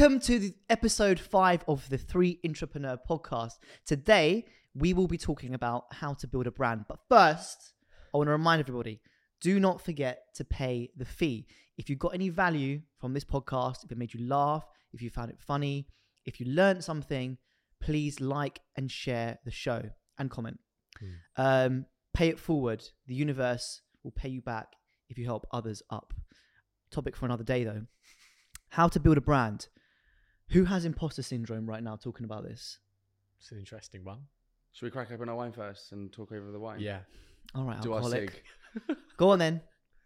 Welcome to the episode five of the Three Intrapreneur podcast. Today, we will be talking about how to build a brand. But first, I want to remind everybody do not forget to pay the fee. If you got any value from this podcast, if it made you laugh, if you found it funny, if you learned something, please like and share the show and comment. Um, pay it forward. The universe will pay you back if you help others up. Topic for another day, though. How to build a brand. Who has imposter syndrome right now talking about this? It's an interesting one. Should we crack open our wine first and talk over the wine? Yeah. All right, Do our alcoholic. sig. Go on then.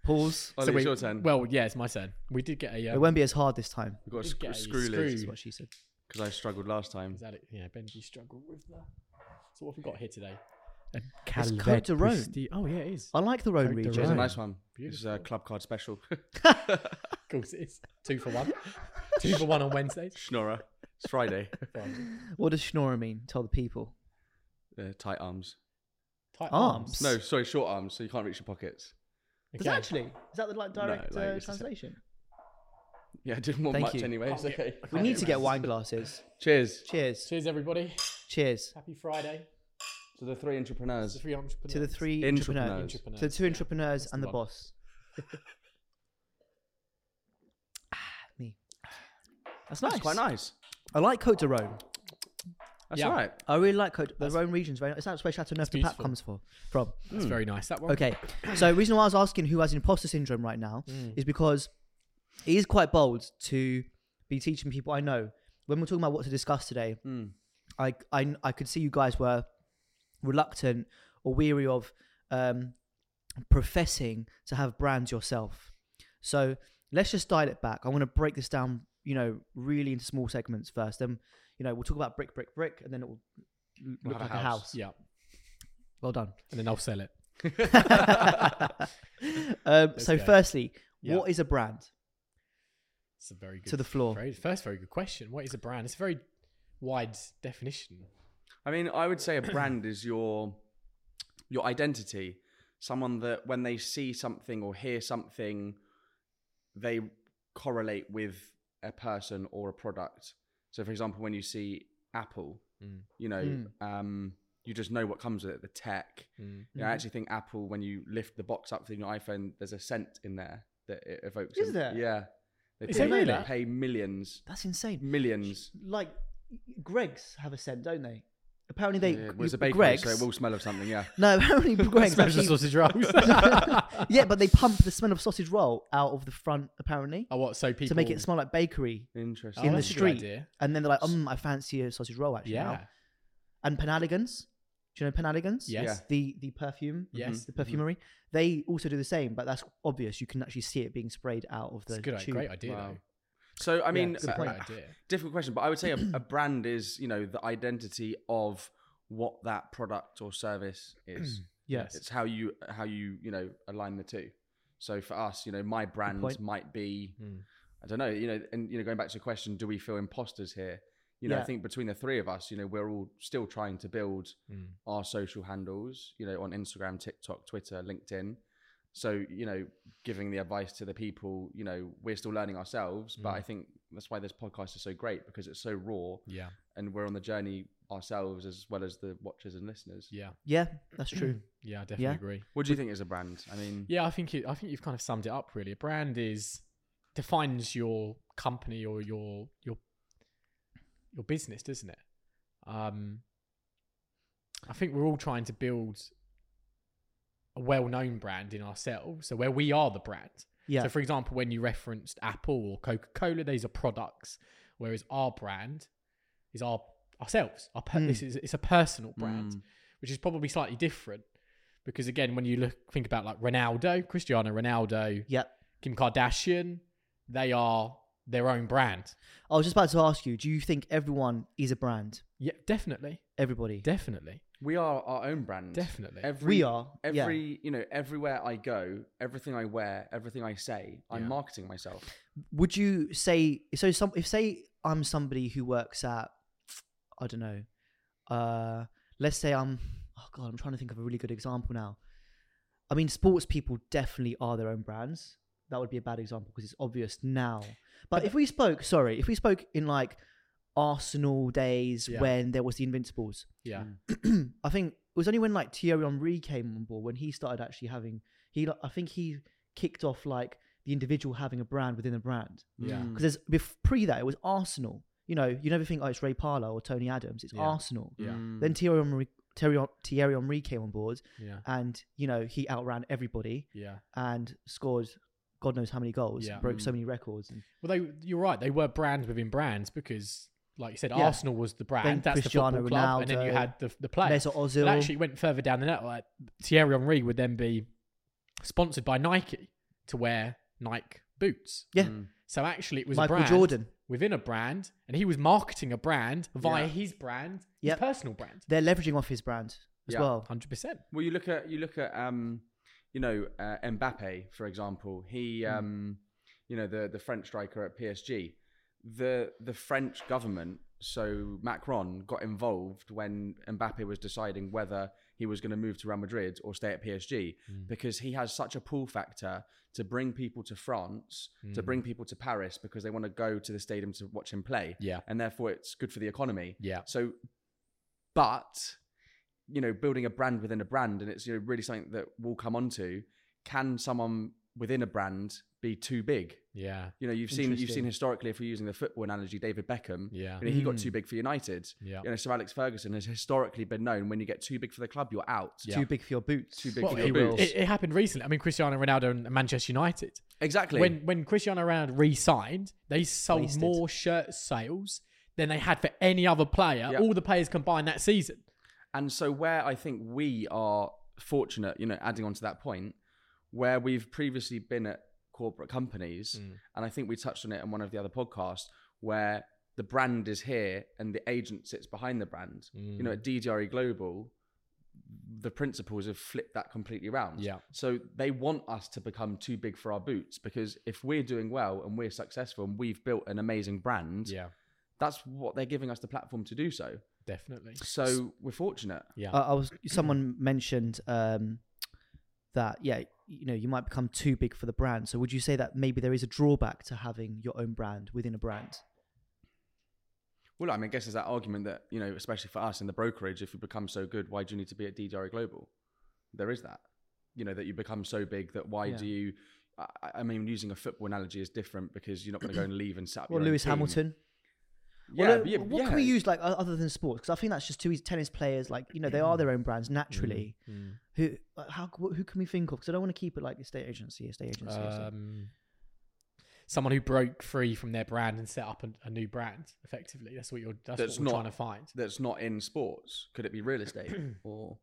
Pause. Ollie, So it's your turn. Well, yeah, it's my turn. We did get a. It Um, won't be as hard this time. We've got a sc- a screw lid screw. Is what she said. because I struggled last time. is that it? Yeah, Benji struggled with that. So what have we got here today? A It's Côte de Rhone. Christie- Oh yeah, it is. I like the Rhone Côte de region. It's a nice one. It's a club card special. Of course it is. Two for one. Two for one on Wednesdays. Schnorrer. It's Friday. What does schnorrer mean? Tell the people. Uh, tight arms. Tight Arms. No, sorry, short arms, so you can't reach your pockets. Does Okay. actually? Is that the like No, direct like, uh, it's just- translation? Yeah, I didn't want Thank much you. anyway. It's Can't get- okay. We need to get wine glasses. Cheers Cheers. Cheers, everybody. Cheers. Happy Friday. to the three intrapreneurs. To intrapreneurs. the three intrapreneurs. To the three Intrapreneurs. intrapreneurs. Intrapreneurs, To the two intrapreneurs That's and the the boss. Ah, Me. That's nice. That's quite nice. I like Cote de Rhone. That's Yeah. all right. I really like Cote. The That's- Rhone region's very. It's not where Chateau Neuf It's de Pape beautiful. comes for, from. That's very nice. That one. Okay, so the reason why I was asking who has imposter syndrome right now Mm. is because it is quite bold to be teaching people I know. When we're talking about what to discuss today, Mm. I I, I could see you guys were reluctant or weary of um, professing to have brands yourself. So let's just dial it back. I want to break this down, you know, really into small segments first. Then, you know, we'll talk about brick, brick, brick, and then it will l- We'll look like a a house. house. Yeah. Well done. And then I'll sell it. um, so, go. firstly, Yeah. what is a brand? It's a very good. To the floor. Very, first, very good question. What is a brand? It's a very wide definition. I mean, I would say a brand is your your identity. Someone that when they see something or hear something, they correlate with a person or a product. So, for example, when you see Apple, Mm. you know, Mm. um, you just know what comes with it, the tech. Mm. You know, I actually think Apple, when you lift the box up for your iPhone, there's a scent in there that it evokes. Is in- there? Yeah. They Is pay, really? They pay millions, That's insane. millions. Like, Greggs have a scent, don't they? Apparently, they. Yeah, well, it's a you- bakery, Greggs. so it will smell of something. Yeah. No, apparently Greggs Smash the actually. sausage rolls. yeah, but they pump the smell of sausage roll out of the front, apparently, oh, what? So people to make it smell like bakery. Interesting. Oh, in the that's a good street. And then they're like, um, I fancy a sausage roll actually. Yeah. now." And Penhaligon's. Do you know Penhaligon's? Yes. Yeah. The the perfume. Yes. The perfumery. They also do the same, but that's obvious. You can actually see it being sprayed out of the It's good, tube. great idea. Wow. Though. So I mean, good uh, point. Great idea. difficult question, but I would say a, a brand is you know the identity of what that product or service is. Yes. It's how you how you you know align the two. So for us, you know, my brand might be Mm. I don't know, you know, and you know, going back to the question, do we feel imposters here? You know, Yeah. I think between the three of us, you know, we're all still trying to build Mm. our social handles, you know, on Instagram, TikTok, Twitter, LinkedIn. So, you know, giving the advice to the people, you know, we're still learning ourselves, but Mm. I think that's why this podcast is so great because it's so raw Yeah. and we're on the journey ourselves as well as the watchers and listeners. Yeah. Yeah, that's true. Yeah. I definitely Yeah. agree. What do you think is a brand? I mean, Yeah, I think it, I think you've kind of summed it up really. A brand is defines your company or your your your business, doesn't it? Um, I think we're all trying to build a well-known brand in ourselves, so where we are the brand. Yeah. So, for example, when you referenced Apple or Coca Cola, these are products, whereas our brand is our ourselves. Our per- Mm. This is it's a personal brand, Mm. which is probably slightly different because again, when you look think about like Ronaldo, Cristiano Ronaldo, Yep. Kim Kardashian, they are their own brand. I was just about to ask you, do you think everyone is a brand? Yeah, definitely, Everybody. definitely, we are our own brand. definitely. Every, we are. yeah. Every, you know, everywhere I go, everything I wear, everything I say, I'm Yeah. marketing myself. Would you say so? Some if say I'm somebody who works at, I don't know, uh, let's say I'm. Oh God, I'm trying to think of a really good example now. I mean, sports people definitely are their own brands. that would be a bad example because it's obvious now. But if we spoke, sorry, if we spoke in like Arsenal days Yeah. when there was the Invincibles, Yeah. I think it was only when like Thierry Henry came on board when he started actually having he. I think he kicked off like the individual having a brand within a brand Yeah. Mm. because there's bef- pre that it was Arsenal. You know, you never think oh it's Ray Parlour or Tony Adams. It's Yeah. Arsenal. Yeah. Mm. Then Thierry Henry, Thierry, Thierry Henry came on board Yeah. and you know he outran everybody Yeah. and scored God knows how many goals, Yeah. broke so Mm. many records. And Well, they you're right. They were brands within brands because, like you said, Yeah. Arsenal was the brand. Then that's Cristiano the football club, and then you had the the players. Mesut It Ozil, actually went further down the net. Like Thierry Henry would then be sponsored by Nike to wear Nike boots. Yeah. Mm. So actually, it was Michael a brand Jordan. within a brand, and he was marketing a brand via Yeah. his brand, Yep. his personal brand. They're leveraging off his brand as Yeah. well. Hundred percent. Well, you look at you look at um, you know, uh, Mbappe for example. He Hmm. um, you know, the the French striker at PSG. The the French government, so Macron, got involved when Mbappe was deciding whether he was going to move to Real Madrid or stay at PSG Mm. because he has such a pull factor to bring people to France, to Mm. bring people to Paris because they want to go to the stadium to watch him play, Yeah. and therefore it's good for the economy. Yeah. So, but you know, building a brand within a brand, and it's you know really something that we'll come onto. Can someone within a brand be too big? Yeah. You know, you've seen you've seen historically, if we're using the football analogy, David Beckham. Yeah. You know, he got Mm. too big for United. Yeah. You know, Sir Alex Ferguson has historically been known when you get too big for the club, you're out. Yeah. Too big for your boots. Too big Well, for it, your boots. it, it happened recently. I mean, Cristiano Ronaldo and Manchester United. exactly. When when Cristiano Ronaldo re-signed, they sold Wasted. more shirt sales than they had for any other player. Yeah. All the players combined that season. And so, where I think we are fortunate, you know, adding on to that point, where we've previously been at corporate companies, Mm. and I think we touched on it in one of the other podcasts, where the brand is here and the agent sits behind the brand. You know, at DDRE Global, the principals have flipped that completely around. Yeah. So they want us to become too big for our boots because if we're doing well and we're successful and we've built an amazing brand, Yeah, that's what they're giving us the platform to do so. definitely. So we're fortunate. Yeah, I, I was someone mentioned um, that yeah, you know, you might become too big for the brand. So would you say that maybe there is a drawback to having your own brand within a brand? Well, I mean, I guess there's that argument that, you know, especially for us in the brokerage, if you become so good, why do you need to be at DDRE Global? There is that. You know, that you become so big that why Yeah. do you. I, I mean, using a football analogy is different because you're not going to go and leave and set up. Own Lewis. Hamilton? Yeah, Well, uh, yeah, what yeah. can we use like other than sports? Because I think that's just too easy. Tennis players, like you know, they are their own brands naturally. Mm. Who, uh, how, who can we think of? Because I don't want to keep it like estate agency, estate agency. Um, someone who broke free from their brand and set up a, a new brand. Effectively, that's what you're. That's, That's what we're not- trying to find. That's not in sports. Could it be real estate or?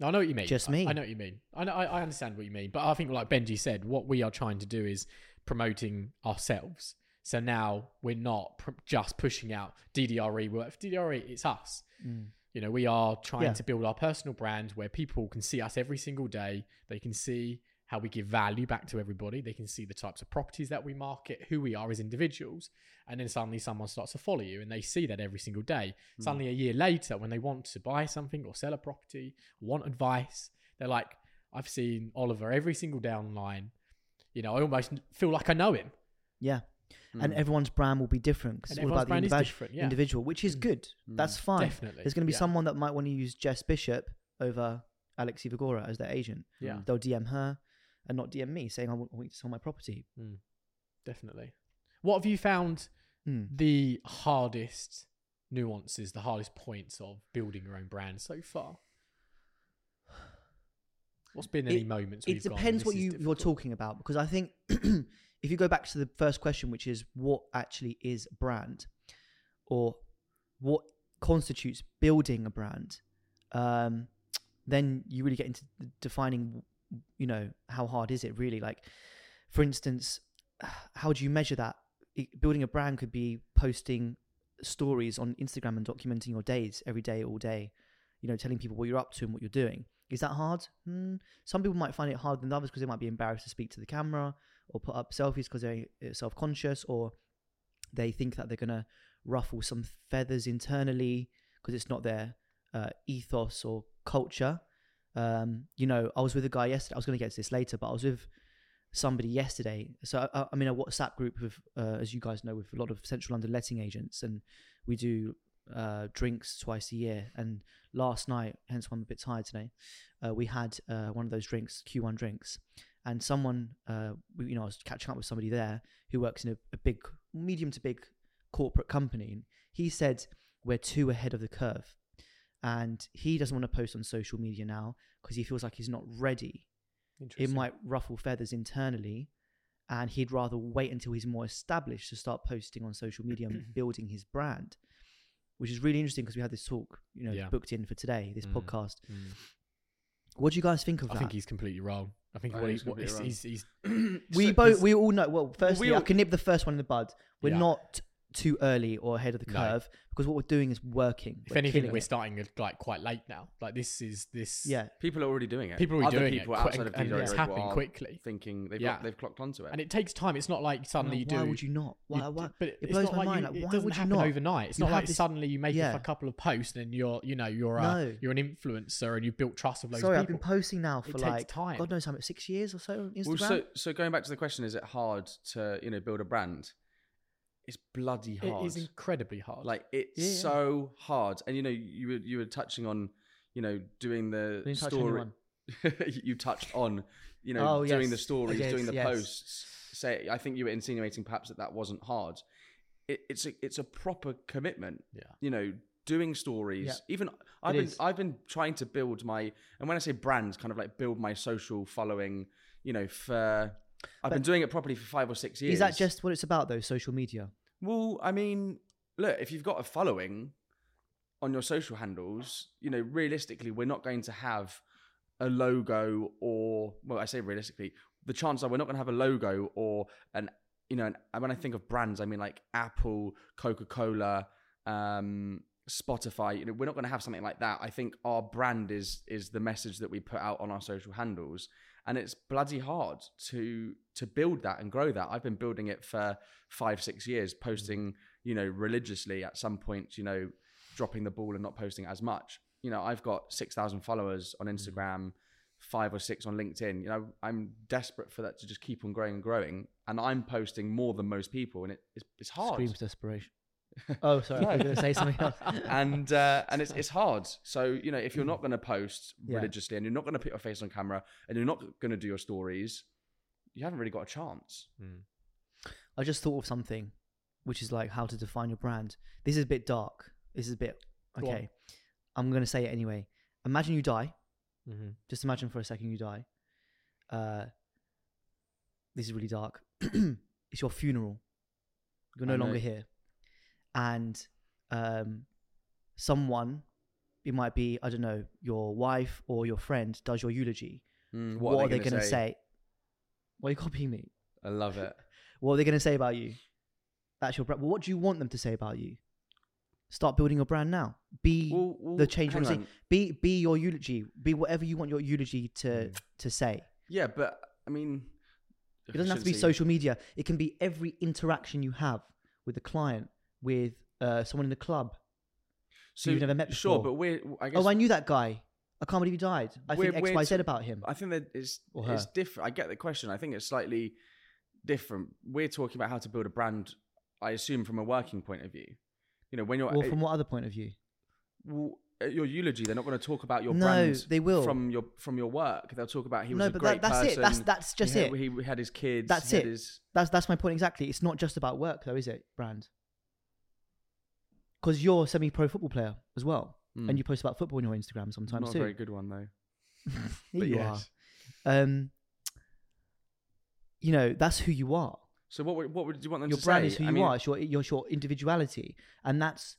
I know what you mean. Just I- me. I, know what you mean. I know. I, I understand what you mean. But I think, like Benji said, what we are trying to do is promoting ourselves. So now we're not pr- just pushing out DDRE. If DDRE, it's us. Mm. You know, we are trying Yeah. to build our personal brand where people can see us every single day. They can see how we give value back to everybody. They can see the types of properties that we market, who we are as individuals. And then suddenly someone starts to follow you and they see that every single day. Suddenly, a year later, when they want to buy something or sell a property, want advice, they're like, I've seen Oliver every single day online. You know, I almost feel like I know him. Yeah. And Mm. everyone's brand will be different because it's all about the brand is individu- different. Yeah, individual, which is good. That's fine. definitely. There's going to be Yeah. someone that might want to use Jess Bishop over Alexi Ivagora as their agent. Yeah, They'll DM her and not DM me saying, I want, I want you to sell my property. definitely. What have you found Mm. the hardest nuances, the hardest points of building your own brand so far? What's been any It- moments? Where It you've gone, depends "This what you, you're talking about because I think if you go back to the first question, which is what actually is brand or what constitutes building a brand, um, then you really get into defining, you know, how hard is it really? Like, for instance, how do you measure that? It, building a brand could be posting stories on Instagram and documenting your days every day, all day. You know, telling people what you're up to and what you're doing. Is that hard? Hmm. Some people might find it harder than others because they might be embarrassed to speak to the camera or put up selfies because they're uh, self-conscious or they think that they're gonna ruffle some feathers internally because it's not their uh, ethos or culture. Um, you know, I was with a guy yesterday. I was going to get to this later, but I was with somebody yesterday. So I, I'm in a WhatsApp group with, uh, as you guys know, with a lot of Central London letting agents, and we do uh, drinks twice a year. And last night, hence why I'm a bit tired today, uh, we had uh, one of those drinks, Q1 drinks, and someone, uh, you know, I was catching up with somebody there who works in a, a big, medium to big corporate company. He said we're too ahead of the curve, and he doesn't want to post on social media now because he feels like he's not ready it might ruffle feathers internally and he'd rather wait until he's more established to start posting on social media and building his brand which is really interesting because we had this talk you know Yeah. booked in for today this Mm. podcast Mm. what do you guys think of I that I think he's completely wrong. I think I what think he, he's what completely he's, he's, he's we So- both we all know well firstly i all- can nip the first one in the bud we're Yeah. not too early or ahead of the No. curve because what we're doing is working if We're anything, killing we're it. starting at, like quite late now. Like this is this. yeah People are already doing it. People are already Other doing people it, quick, outside and, of and DJ it's happening are quickly. Thinking they've Yeah. got, they've clocked onto it. And it takes time. It's not like suddenly Well, you do. why would you not why, you d- why? but it it's blows not my like mind, you, like, it why doesn't would you happen not? overnight. It's You not have like this- suddenly you make Yeah. a couple of posts and you're you know you're a, No. you're an influencer and you've built trust with loads sorry of i've been people. posting now for takes like time. god knows how much six years or so on instagram Well, so so going back to the question, is it hard to you know build a brand? It's bloody hard. It is incredibly hard. Like it's Yeah, so hard. And you know, you were you were touching on, you know, doing the Didn't story. anyone. you touched on, you know, Oh, doing yes. the stories, Yes, doing the yes. posts. Say, I think you were insinuating perhaps that that wasn't hard. It, it's a it's a proper commitment. Yeah. You know, doing stories. Yeah. Even I've It been is. I've been trying to build my and when I say brands, kind of like build my social following. You know, for I've been doing it properly for five or six years. Is that just what it's about, though? Social media. Well, I mean, look, if you've got a following on your social handles, you know, realistically, we're not going to have a logo or, well, I say realistically, the chances are we're not going to have a logo or an, you know, an, and when I think of brands, I mean like Apple, Coca Cola, um, Spotify. You know, we're not going to have something like that. I think our brand is is the message that we put out on our social handles, and it's bloody hard to to build that and grow that. I've been building it for five six years, mm. posting you know religiously. At some point, you know, dropping the ball and not posting as much. You know, I've got six thousand followers on mm. Instagram, five or six on LinkedIn. You know, I'm desperate for that to just keep on growing and growing, and I'm posting more than most people, and it, it's it's hard. Screams desperation. Oh, sorry. I was going to say something else. and uh, and it's it's hard. So you know, if you're not going to post Yeah. religiously and you're not going to put your face on camera and you're not going to do your stories, you haven't really got a chance. Mm. I just thought of something, which is like how to define your brand. This is a bit dark. This is a bit Go okay. I'm going to say it anyway. Imagine you die. Mhm. Just imagine for a second you die. Uh, this is really dark. it's your funeral. You're no longer here, and um, someone, it might be I don't know, your wife or your friend does your eulogy. Mm, What, are they, gonna going to say? Why are you copying me? I love it. What are they going to say about you? That's your brand. Well, what do you want them to say about you? Start building your brand now. Be Well, well, the change you want to see. Be be your eulogy. Be whatever you want your eulogy to Mm. to say. Yeah, but I mean, It doesn't have to be social media. It can be every interaction you have with a client, with uh, someone in the club. So you've never met before. Sure, but we're. I guess Oh, I knew that guy. I can't believe he died. I think X, Y, Z about him. I think that it's it's different. I get the question. I think it's slightly different. We're talking about how to build a brand. I assume from a working point of view. You know, when you're Well, from what other point of view? well, your eulogy, they're not going to talk about your No, brand. they will. from your from your work. They'll talk about he was no, a but great that, that's person. it. That's that's just he it. He had his kids. That's it. His, That's that's my point exactly. It's not just about work, though, is it? Brand. Because you're a semi-pro football player as well, Mm. and you post about football on your Instagram sometimes not too. a very good one though. But you yes. are. Um, you know, that's who you are. So what would, what would you want them Your to brand say? is who I you mean, are. It's your, your your individuality, and that's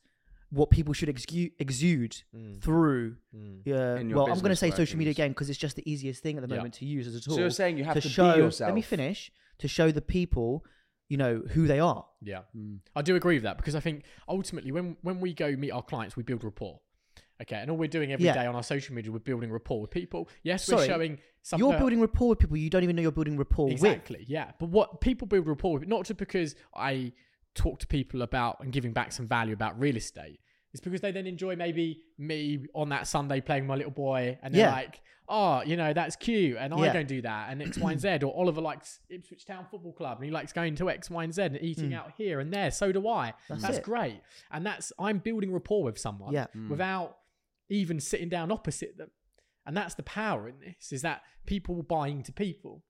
what people should exude, exude Mm. through. Mm. Uh, In your well, I'm going to business say social media workings. again because it's just the easiest thing at the Yeah. moment to use as a tool. So you're saying you have to, show. be yourself. Let me finish. To show the people, you know, who they are. Yeah. Mm. I do agree with that because I think ultimately when when we go meet our clients, we build rapport. Okay, and all we're doing every day Yeah. on our social media, we're building rapport with people. Yes, Sorry, we're showing some. you're uh, building rapport with people you don't even know you're building rapport with. exactly, yeah. But what people build rapport with, not just because I talk to people about and giving back some value about real estate. It's because they then enjoy maybe me on that Sunday playing my little boy, and they're Yeah. like, "Oh, you know, that's cute," and I Yeah. don't do that, and X, Y, and Z. Or Oliver likes Ipswich Town Football Club, and he likes going to X, Y, and Z and eating out here and there. So do I. Mm. That's That's, great, and that's I'm building rapport with someone Yeah. without even sitting down opposite them, and that's the power in this: is that people buy into people.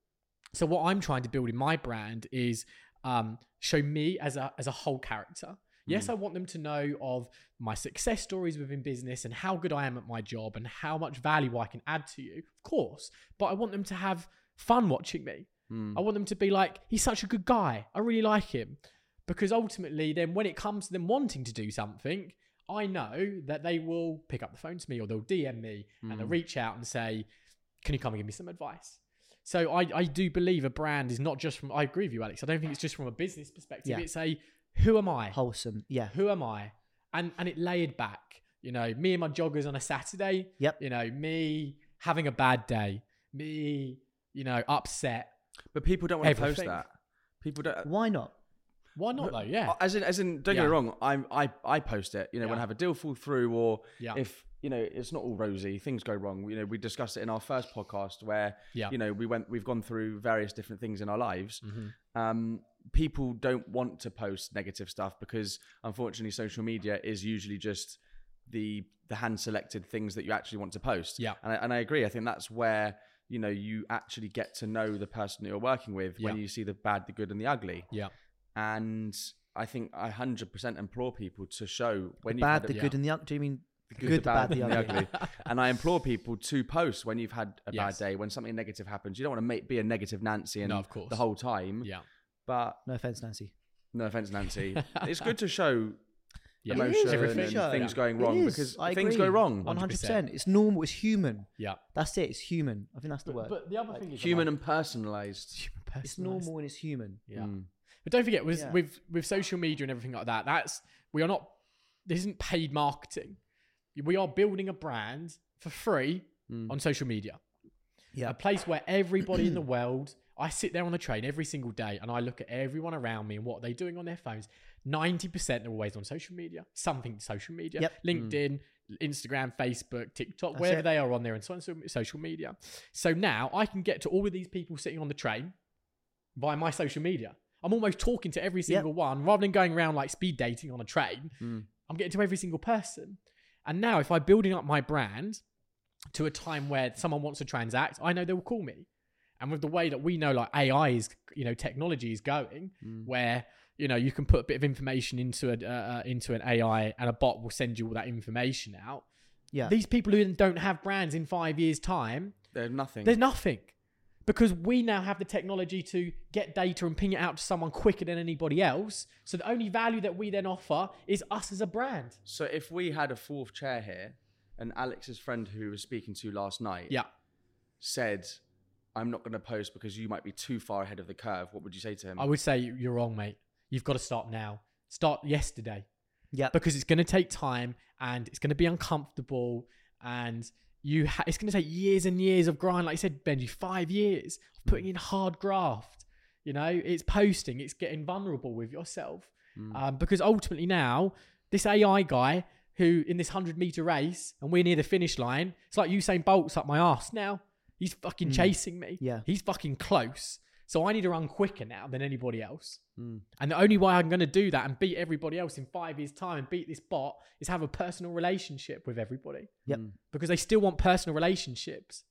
So what I'm trying to build in my brand is um, show me as a as a whole character. Yes, mm. I want them to know of my success stories within business and how good I am at my job and how much value I can add to you, of course. But I want them to have fun watching me. Hmm. I want them to be like, he's such a good guy. I really like him. Because ultimately, then when it comes to them wanting to do something, I know that they will pick up the phone to me or they'll DM me and they'll hmm. reach out and say, Can you come and give me some advice? So I, I do believe a brand is not just from I agree with you, Alex. I don't think it's just from a business perspective. Yeah. It's a who am I? Wholesome. Yeah. Who am I? And and it layered back. You know, me and my joggers on a Saturday. Yep. You know, me having a bad day. Me, you know, upset. But people don't want to post that. People don't. Why not? Why not though? Yeah. As in, as in, don't get me wrong. I, I, I post it. You know, when I have a deal fall through, or Yeah. if you know it's not all rosy, things go wrong. You know, we discussed it in our first podcast where Yeah. Mm-hmm. you know we went, we've gone through various different things in our lives. Um, people don't want to post negative stuff because unfortunately, social media is usually just the the hand selected things that you actually want to post. Yeah. and I, and I agree. I think that's where you know you actually get to know the person that you're working with when you see the bad, the good, and the ugly Yeah. and I think I hundred percent implore people to show when The you've bad, the good, and the ugly. Do you mean the good, good, the bad, the and ugly? and I implore people to post when you've had a Yes. bad day, when something negative happens. You don't want to make, be a negative Nancy and No, of course. the whole time. Yeah. But No offense, Nancy. no offense, Nancy, it's good to show Yeah. It is emotion and Show. things going It wrong because I things agree. go wrong. 100%. It's normal. It's human. Yeah. That's it. It's human. I think that's the word. But, but the other thing is Human and personalized. human personalized. it's normal and it's human. Yeah. Mm. But don't forget, with, Yeah. with with social media and everything like that, that's we are not. This isn't paid marketing. We are building a brand for free Mm. on social media. Yeah. A place where everybody in the world. I sit there on the train every single day and I look at everyone around me and what they're doing on their phones. Ninety percent are always on social media, something social media, Yep. LinkedIn, Instagram, Facebook, TikTok, That's wherever it. they are on there, and so on so- social media. So now I can get to all of these people sitting on the train via my social media. I'm almost talking to every single one rather than going around like speed dating on a train. Mm. I'm getting to every single person. And now, if I'm building up my brand to a time where someone wants to transact, I know they will call me. And with the way that we know, like AI is, you know, technology is going, Mm. where you know you can put a bit of information into a uh, uh, into an AI, and a bot will send you all that information out. Yeah. These people who don't have brands in five years' time, There's nothing. there's nothing. Because we now have the technology to get data and ping it out to someone quicker than anybody else. So the only value that we then offer is us as a brand. so if we had a fourth chair here, and Alex's friend who we was speaking to last night, Yeah. said, "I'm not going to post because you might be too far ahead of the curve." What would you say to him? I would say you're wrong, mate. You've got to start now. Start yesterday. Yeah. Because it's going to take time and it's going to be uncomfortable and you ha- it's going to take years and years of grind. Like you said, Benji, five years of putting in hard graft. You know, it's posting, it's getting vulnerable with yourself. Um, because ultimately now, this AI guy who in this 100 meter race and we're near the finish line, it's like Usain Bolt's up my ass now. He's fucking chasing me. Yeah. He's fucking close. So I need to run quicker now than anybody else. Mm. And the only way I'm going to do that and beat everybody else in five years' time and beat this bot is have a personal relationship with everybody. Yep. Because they still want personal relationships.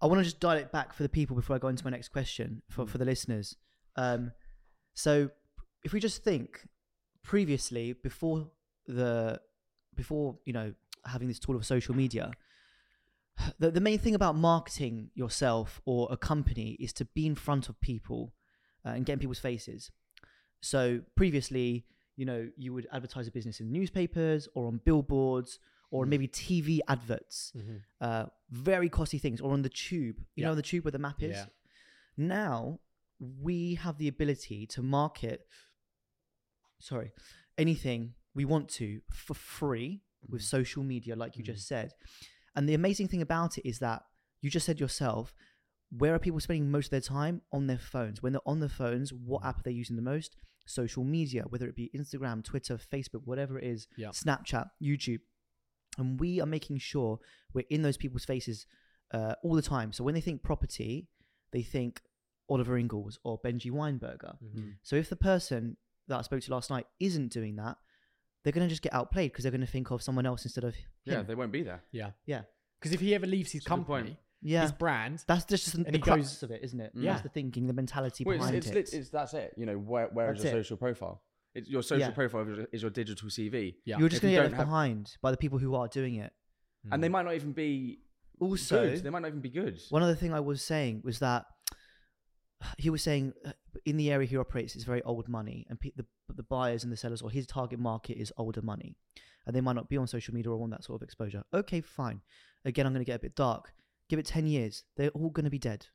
I want to just dial it back for the people before I go into my next question for, for the listeners. Um, so if we just think previously before the before you know having this tool of social media, the the main thing about marketing yourself or a company is to be in front of people uh, and get in people's faces. So previously, you know, you would advertise a business in newspapers or on billboards or maybe TV adverts uh, very costly things, or on the tube. You Yeah. know, the tube where the map is. Yeah. Now we have the ability to market. Sorry, anything we want to for free with social media, like you just said. And the amazing thing about it is that you just said yourself, where are people spending most of their time on their phones? When they're on their phones, what app are they using the most? Social media, whether it be Instagram, Twitter, Facebook, whatever it is, Yeah. Snapchat, YouTube, and we are making sure we're in those people's faces uh, all the time. So when they think property, they think Oliver Ingalls or Benji Weinberger. Mhm. So if the person that I spoke to last night isn't doing that, they're going to just get outplayed because they're going to think of someone else instead of him. Yeah, they won't be there. Yeah. Yeah. Because if he ever leaves his That's a good point. company, Yeah. his brand, That's just, just the And he crux goes- of it, isn't it? Yeah. That's the thinking, the mentality Well, behind it's, it. it's, that's it. You know, where, where is That's your it. social profile? It's, your social Yeah. profile is your, digital CV. yeah. You're just going to get left have- behind by the people who are doing it. And they Mm. might not even be Also, good. They might not even be good. one other thing I was saying was that he was saying uh, in the area he operates, it's very old money, and pe- the the buyers and the sellers or his target market is older money, and they might not be on social media or want that sort of exposure. Okay, fine. Again, I'm going to get a bit dark. Give it ten years, they're all going to be dead.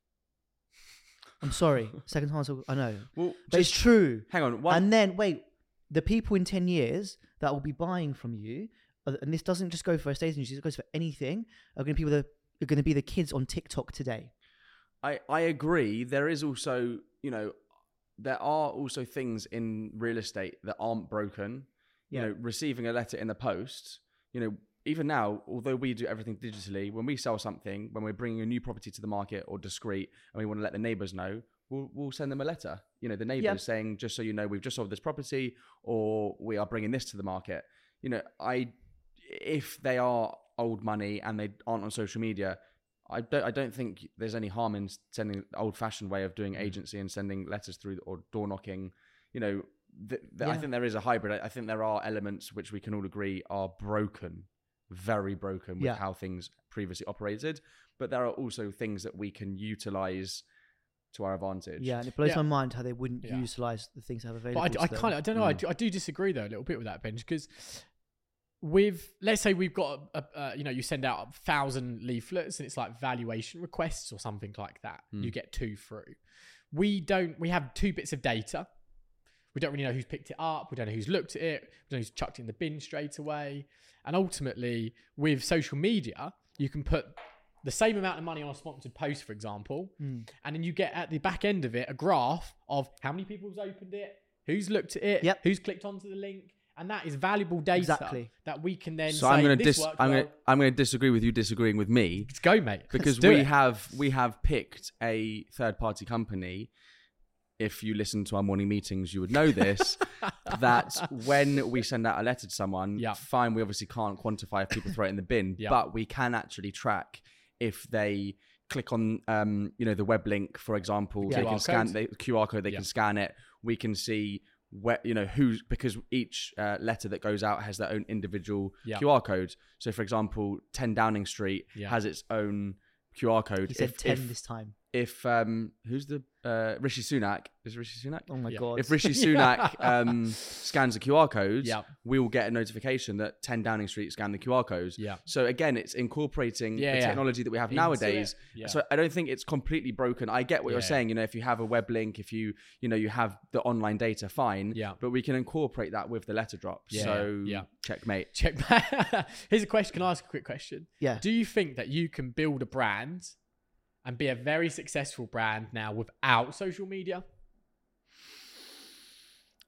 I'm sorry, second time I know, Well, but it's true. hang on. One, And then wait, the people in ten years that will be buying from you, uh, and this doesn't just go for estate agencies; it goes for anything. Are going to be the are going to be the kids on TikTok today. I, I agree. There is also, you know, there are also things in real estate that aren't broken. Yeah. You know, receiving a letter in the post, you know, even now, although we do everything digitally, when we sell something, when we're bringing a new property to the market or discreet and we want to let the neighbors know, we'll, we'll send them a letter, you know, the neighbors saying, just so you know, we've just sold this property or we are bringing this to the market. You know, I, if they are old money and they aren't on social media, I don't. I don't think there's any harm in sending the old-fashioned way of doing agency and sending letters through or door knocking. You know, th- th- I think there is a hybrid. I, I think there are elements which we can all agree are broken, very broken with Yeah. how things previously operated. But there are also things that we can utilize to our advantage. Yeah, and it blows Yeah. my mind how they wouldn't Yeah. utilize the things they have available. But I, I kind of, I don't know. I, Mm. do, I do disagree though a little bit with that, Benj, because with let's say we've got a, a, you know you send out a thousand leaflets and it's like valuation requests or something like that. Mm. You get two through. We don't. We have two bits of data. We don't really know who's picked it up. We don't know who's looked at it. We don't know who's chucked it in the bin straight away. And ultimately, with social media, you can put the same amount of money on a sponsored post, for example, Mm. and then you get at the back end of it a graph of how many people's opened it, who's looked at it, Yep. who's clicked onto the link, and that is valuable data Exactly. that we can then So say I'm going to dis- I'm well. going to I'm going to disagree with you disagreeing with me Let's go, mate. because we it. have we have picked a third party company if you listen to our morning meetings you would know this that when we send out a letter to someone Yeah. fine we obviously can't quantify if people throw it in the bin Yeah. but we can actually track if they click on um, you know the web link for example Yeah. they can QR scan the QR code they Yeah. can scan it we can see where you know who's because each uh, letter that goes out has their own individual Yeah. QR code so for example 10 Downing Street Yeah. has its own QR code He said if, ten if, this time. If um who's the uh Rishi Sunak is Rishi Sunak Oh my Yeah. god! if Rishi Sunak um scans the QR codes Yeah. we will get a notification that 10 Downing Street scanned the QR codes Yeah. so again it's incorporating Yeah, the yeah. technology that we have Into nowadays. Yeah. so I don't think it's completely broken I get what you're saying you know if you have a web link if you you know you have the online data fine Yeah. but we can incorporate that with the letter drop Yeah, so yeah. checkmate Check back. Here's a question. Can I ask a quick question? yeah, Do you think that you can build a brand and be a very successful brand now without social media?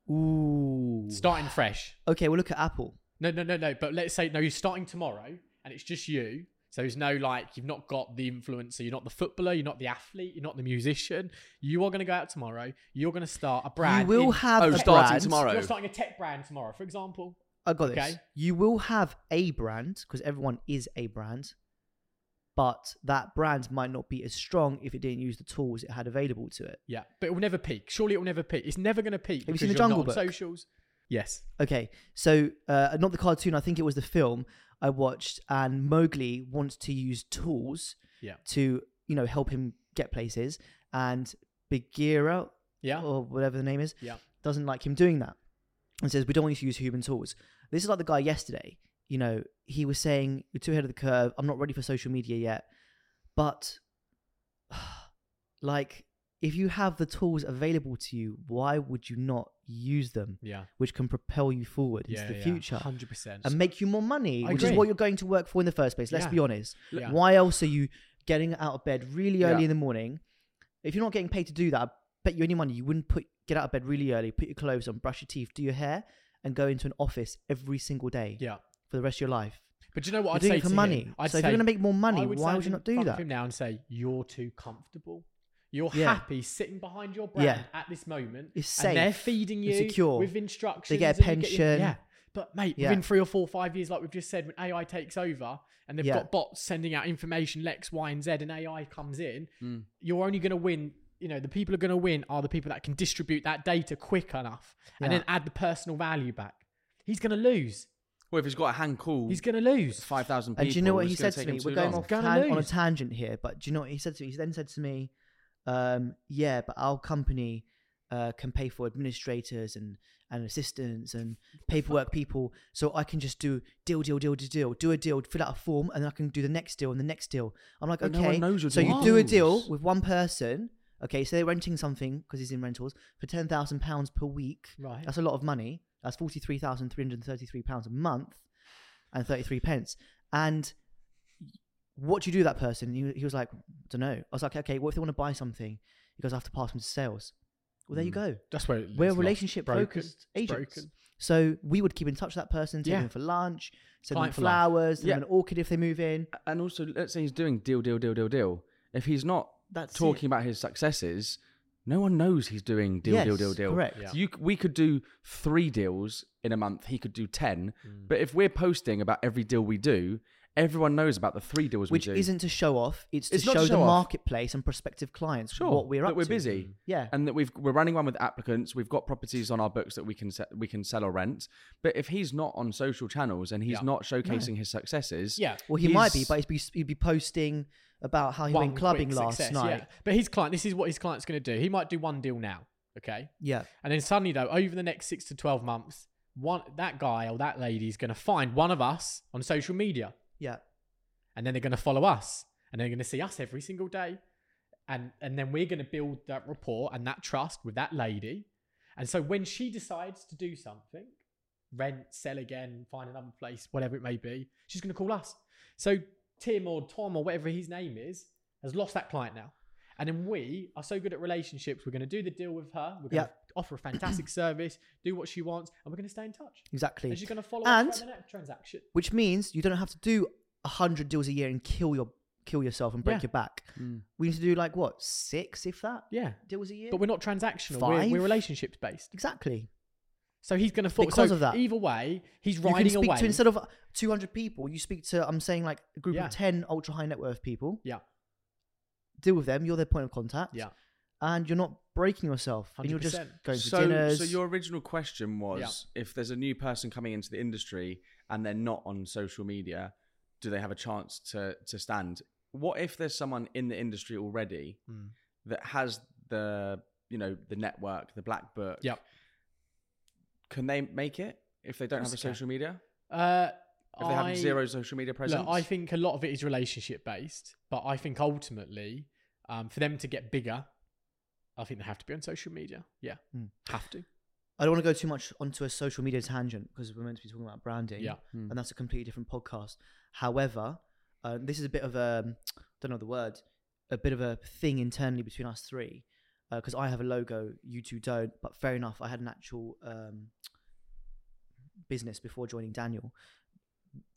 ooh. Starting fresh. Okay, well look at Apple. No, no, no, no. But let's say no, you're starting tomorrow and it's just you. So there's no like you've not got the influencer, you're not the footballer, you're not the athlete, you're not the musician. You are going to go out tomorrow. You're going to start a brand. you will in- have Oh, a starting brand. tomorrow. You're starting a tech brand tomorrow, for example. I got this. Okay. You will have a brand because everyone is a brand, but that brand might not be as strong if it didn't use the tools it had available to it. Yeah, but it will never peak. Surely it will never peak. It's never going to peak. Have you seen the Jungle Book? socials. Yes. Okay, so uh, not the cartoon. I think it was the film I watched, and Mowgli wants to use tools Yeah. to you know help him get places, and Bagheera Yeah. or whatever the name is Yeah. doesn't like him doing that, and says we don't want you to use human tools. This is like the guy yesterday. You know, he was saying you're too ahead of the curve. I'm not ready for social media yet, but like if you have the tools available to you, why would you not use them, Yeah. which can propel you forward Yeah. into the yeah. future? 100%. and make you more money, I which is what you're going to work for in the first place. Let's Yeah. be honest. Yeah. Why else are you getting out of bed really early in the morning. If you're not getting paid to do that, I bet you any money you wouldn't put get out of bed really early, put your clothes on, brush your teeth, do your hair, and go into an office every single day Yeah. For the rest of your life. But do you know what You're I'd doing say it for to money. Him? I'd so if say, you're going to make more money, I why would you not do front of that? him now and say you're too comfortable. You're Yeah. happy sitting behind your brand Yeah. at this moment. It's And they're safe feeding you and secure. with instructions. They get a and you your- pension. yeah. But mate, Yeah. within three or four, five years, like we've just said, when AI takes over and they've Yeah. got bots sending out information X, Y, and Z, and AI comes in, Mm. you're only going to win. You know, the people who are going to win are the people that can distribute that data quick enough and Yeah. then add the personal value back. He's going to lose. Well, if he's got a hand call, He's going to lose. five thousand people. And do you know what he it's gonna said to take me? him We're going long. off Gonna tan- on a lose. tangent here, but do you know what he said to me? He then said to me, um, "Yeah, but our company uh, can pay for administrators and and assistants and paperwork people, so I can just do deal, deal, deal, deal, deal, do a deal, fill out a form, and then I can do the next deal and the next deal." I'm like, But no okay, one knows you're so you do a deal with one person. Okay, so they're renting something because he's in rentals for ten thousand pounds per week. Right. That's a lot of money. That's forty three thousand three hundred thirty three pounds a month, and thirty three pence. And what do you do to that person? He, he was like, I don't know. I was like, okay, what if they want to buy something? He goes, I have to pass them to sales. Well, there you Mm. go. That's where it We're relationship Broken. focused agents. broken. So we would keep in touch with that person, take Yeah. them for lunch, send Client them flowers, send Yeah. them an orchid if they move in. And also, let's say he's doing deal, deal, deal, deal, deal. If he's not That's talking about his successes, no one knows he's doing deal, deal, Yes, deal, deal. correct. Yeah. So you, we could do three deals in a month. He could do ten. Mm. But if we're posting about every deal we do, everyone knows about the three deals Which we do. isn't to show off; it's to It's not show to the off. marketplace and prospective clients sure what we're that up we're to. busy. Yeah, and that we've we're running one with applicants. We've got properties on our books that we can se- we can sell or rent. But if he's not on social channels and he's Yeah. not showcasing his successes, Yeah. Well, he might be, He's- but he'd be, he'd be posting about how he went clubbing quick last success, night. Yeah. But his client, this is what his client's going to do. He might do one deal now, okay? Yeah. And then suddenly, though, over the next six to 12 months, one that guy or that lady is going to find one of us on social media. Yeah. And then they're going to follow us. And they're going to see us every single day. And, and then we're going to build that rapport and that trust with that lady. And so when she decides to do something, rent, sell again, find another place, whatever it may be, she's going to call us. So Tim or Tom or whatever his name is has lost that client now. And then we are so good at relationships, we're going to do the deal with her. We're going Yeah. to offer a fantastic service, do what she wants, and we're going to stay in touch. Exactly. And she's going to follow And- us for the next transaction. Which means you don't have to do a hundred deals a year and kill your kill yourself and break Yeah. your back. Mm. We need to do like what six, if that, Yeah. deals a year. But we're not transactional. We're, we're relationships based. exactly. So he's going to fall. Because so of that. Either way, he's You can speak away. to instead of two hundred people, you speak to I'm saying like a group Yeah. of ten ultra high net worth people. Yeah. Deal with them. You're their point of contact. Yeah. And you're not breaking yourself. And you're just 100%. going to So, dinners. so your original question was: if there's a new person coming into the industry and they're not on social media, do they have a chance to to stand? What if there's someone in the industry already Mm. that has the you know the network, the black book? Yep. Can they make it if they don't have a social media? Uh, If they I- have zero social media presence? Look, I think a lot of it is relationship based, but I think ultimately, um, for them to get bigger, I think they have to be on social media. Yeah, Mm. have to. I don't want to go too much onto a social media tangent because we're meant to be talking about branding. Yeah. Hmm. and that's a completely different podcast. However, uh, this is a bit of a don't know the word, a bit of a thing internally between us three, because I have a logo, you two don't. But fair enough, I had an actual um, business before joining Daniel.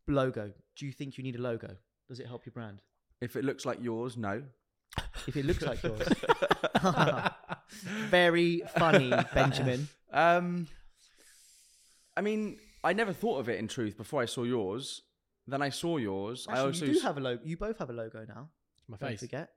Logo. Do you think you need a logo? Does it help your brand? If it looks like yours, no. If it looks like yours, very funny, Benjamin. Um, I mean, I never thought of it in truth before I saw yours. Then I saw yours. I also you do s- have a logo. You both have a logo now. My Don't face. forget.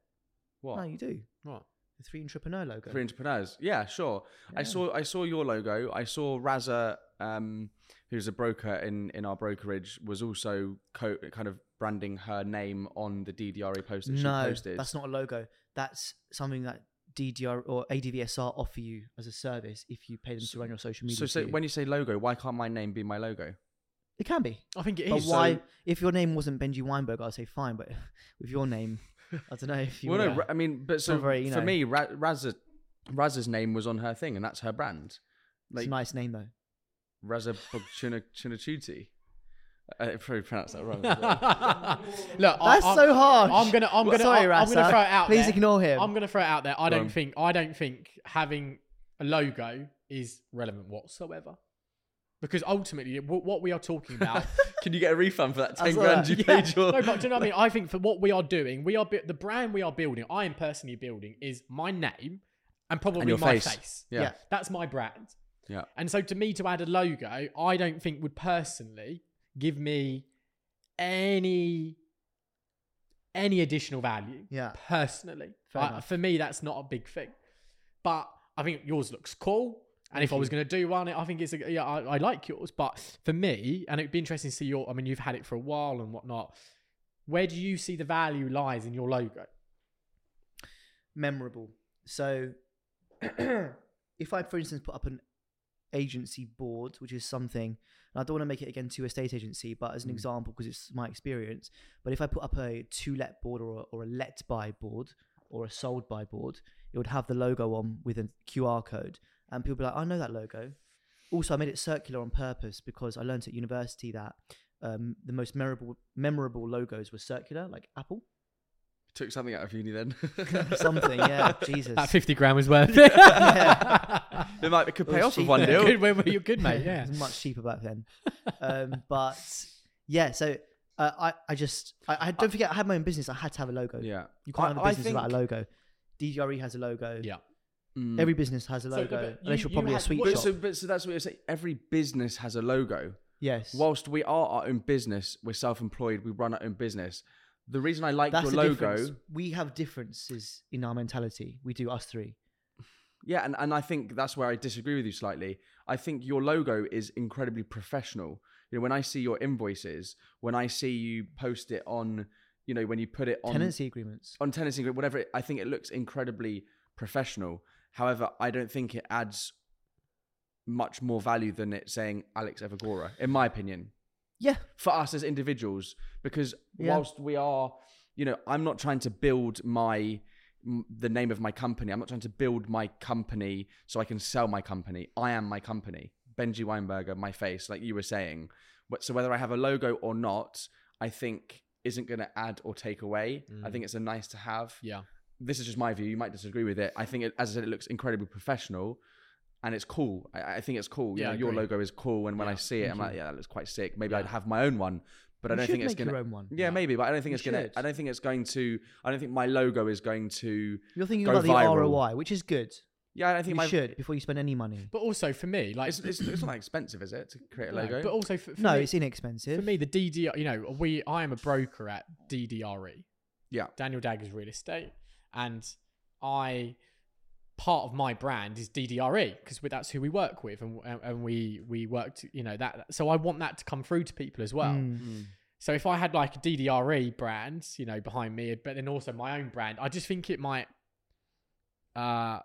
what No, you do. What? The three intrapreneur logo. Three intrapreneurs. Yeah, sure. I Yeah. saw I saw your logo. I saw Raza, um, who's a broker in in our brokerage, was also co- kind of branding her name on the DDRE post that she no, posted. that's not a logo. That's something that DDR or ADVSR offer you as a service if you pay them to run your social media. so, so when you say logo, why can't my name be my logo? it can be, I think it but is. why? so- if your name wasn't Benji Weinberg, I'd say fine. But with your name, I don't know if you. well, no, wanna- Ra- I mean, but so not very, you for know- me, Ra- Raza, Raza's name was on her thing, and that's her brand. it's a nice name though. Raza Chinachuti. I probably pronounced that wrong. Look, That's I, so harsh. I'm gonna, I'm gonna, sorry, I'm, I'm gonna throw it out Please there. ignore him. I'm gonna throw it out there. I Go don't on. think, I don't think having a logo is relevant whatsoever, because ultimately, wh- what we are talking about. Can you get a refund for that I ten saw grand you Yeah. paid your? No, but do you know what I mean? I think for what we are doing, we are bu- the brand we are building. I am personally building is my name and probably your my face. face. Yeah. Yeah. That's my brand. Yeah. And so to me to add a logo, I don't think would personally give me any any additional value. Yeah. Personally. I- for me that's not a big thing. But I think yours looks cool. And if I was going to do one, I think it's a, yeah, I, I like yours. But for me, and it'd be interesting to see your, I mean, you've had it for a while and whatnot. Where do you see the value lies in your logo? memorable. So, if I, for instance, put up an agency board, which is something, and I don't want to make it again to a state agency, but as an Mm. example, because it's my experience. But if I put up a to let board or a, or a let buy board or a sold by board, it would have the logo on with a QR code, and people be like, "I know that logo." Also, I made it circular on purpose because I learned at university that um, the most memorable memorable logos were circular, like Apple. Took something out of uni then. Something, yeah. Jesus. That 50 grand was worth it. it might could It pay was off with one deal. good, well, you're good, mate. Yeah. it was much cheaper back then. Um, but yeah, so uh, I, I just, I, I don't forget, I had my own business. I had to have a logo. Yeah. You can't I- have a I business without a logo. DDRE has a logo. Yeah. Mm. Every business has a So, logo, but unless you- you're you probably a had- sweet But shop. so, but so that's what you're saying. Every business has a logo. yes, Whilst we are our own business, we're self-employed. We run our own business. The reason I like that's your the logo, difference. We have differences in our mentality. We do us three. yeah, and, and I think that's where I disagree with you slightly. I think your logo is incredibly professional. You know, when I see your invoices, when I see you post it on, you know, when you put it on Tenancy agreements. on tenancy, agreement, whatever, it, I think it looks incredibly professional. However, I don't think it adds much more value than it saying Alex Evagora, in my opinion. Yeah, for us as individuals because Yeah. whilst we are you know i'm not trying to build my the name of my company. I'm not trying to build my company so i can sell my company. I am my company. Benji weinberger my face like you were saying. But- so whether i have a logo or not i think isn't going to add or take away. I mm. think it's a nice to have. Yeah. this is just my view. You might disagree with it. I think, it, as I said, it looks incredibly professional, and it's cool. I, I think it's cool. You Yeah, know, your logo is cool, and when I see it, I'm you. like, yeah, that looks quite sick. Maybe Yeah. I'd have my own one, but I don't think it's gonna. your own one. Yeah, maybe, but I don't think You it's gonna. I don't think it's going to. I don't think my logo is going to. You're thinking Go about the. ROI, which is good. Yeah, I don't think You my. should before you spend any money. But also for me, like, It's, it's, it's not that expensive, is it, to create a no, logo? but also for, for No, me, it's inexpensive. for me, the DDR, you know, we, I am a broker at DDRE. yeah, Daniel Daggers Real Estate, and I part of my brand is DDRE because that's who we work with, and and- and we we worked, you know, that. So I want that to come through to people as well. Mm. So if I had like a DDRE brand, you know, behind me, but then also my own brand, I just think it might, uh,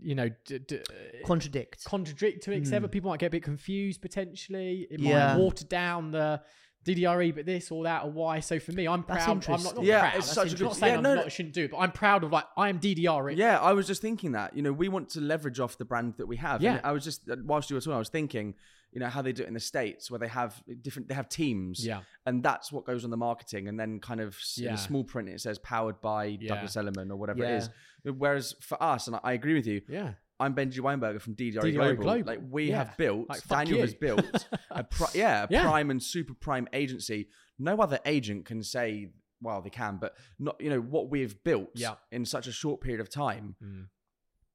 you know, d- d- Contradict. contradict to each other. Mm. People might get a bit confused potentially. It Yeah. might water down the DDRE, but this or that or why. So for me, I'm That's proud. I'm not, not. Yeah, proud. it's That's such a good- not saying yeah, I'm no, not, no. shouldn't do it, but I'm proud of like I am DDRE. Yeah, I was just thinking that. You know, we want to leverage off the brand that we have. Yeah. And I was just uh, whilst you were talking, I was thinking, you know, how they do it in the states, where they have different, they have teams. Yeah. and that's what goes on the marketing, and then kind of in Yeah. a small print it says powered by Yeah. Douglas Elliman or whatever Yeah. it is. Whereas for us, and I, I agree with you, Yeah. I'm Benji Weinberger from DDRE, Global. Global. Like we Yeah. have built, Like, Daniel you. has built a pri- yeah, a Yeah. prime and super prime agency. No other agent can say, well, they can, but not you know what we've built Yeah. in such a short period of time. Mm.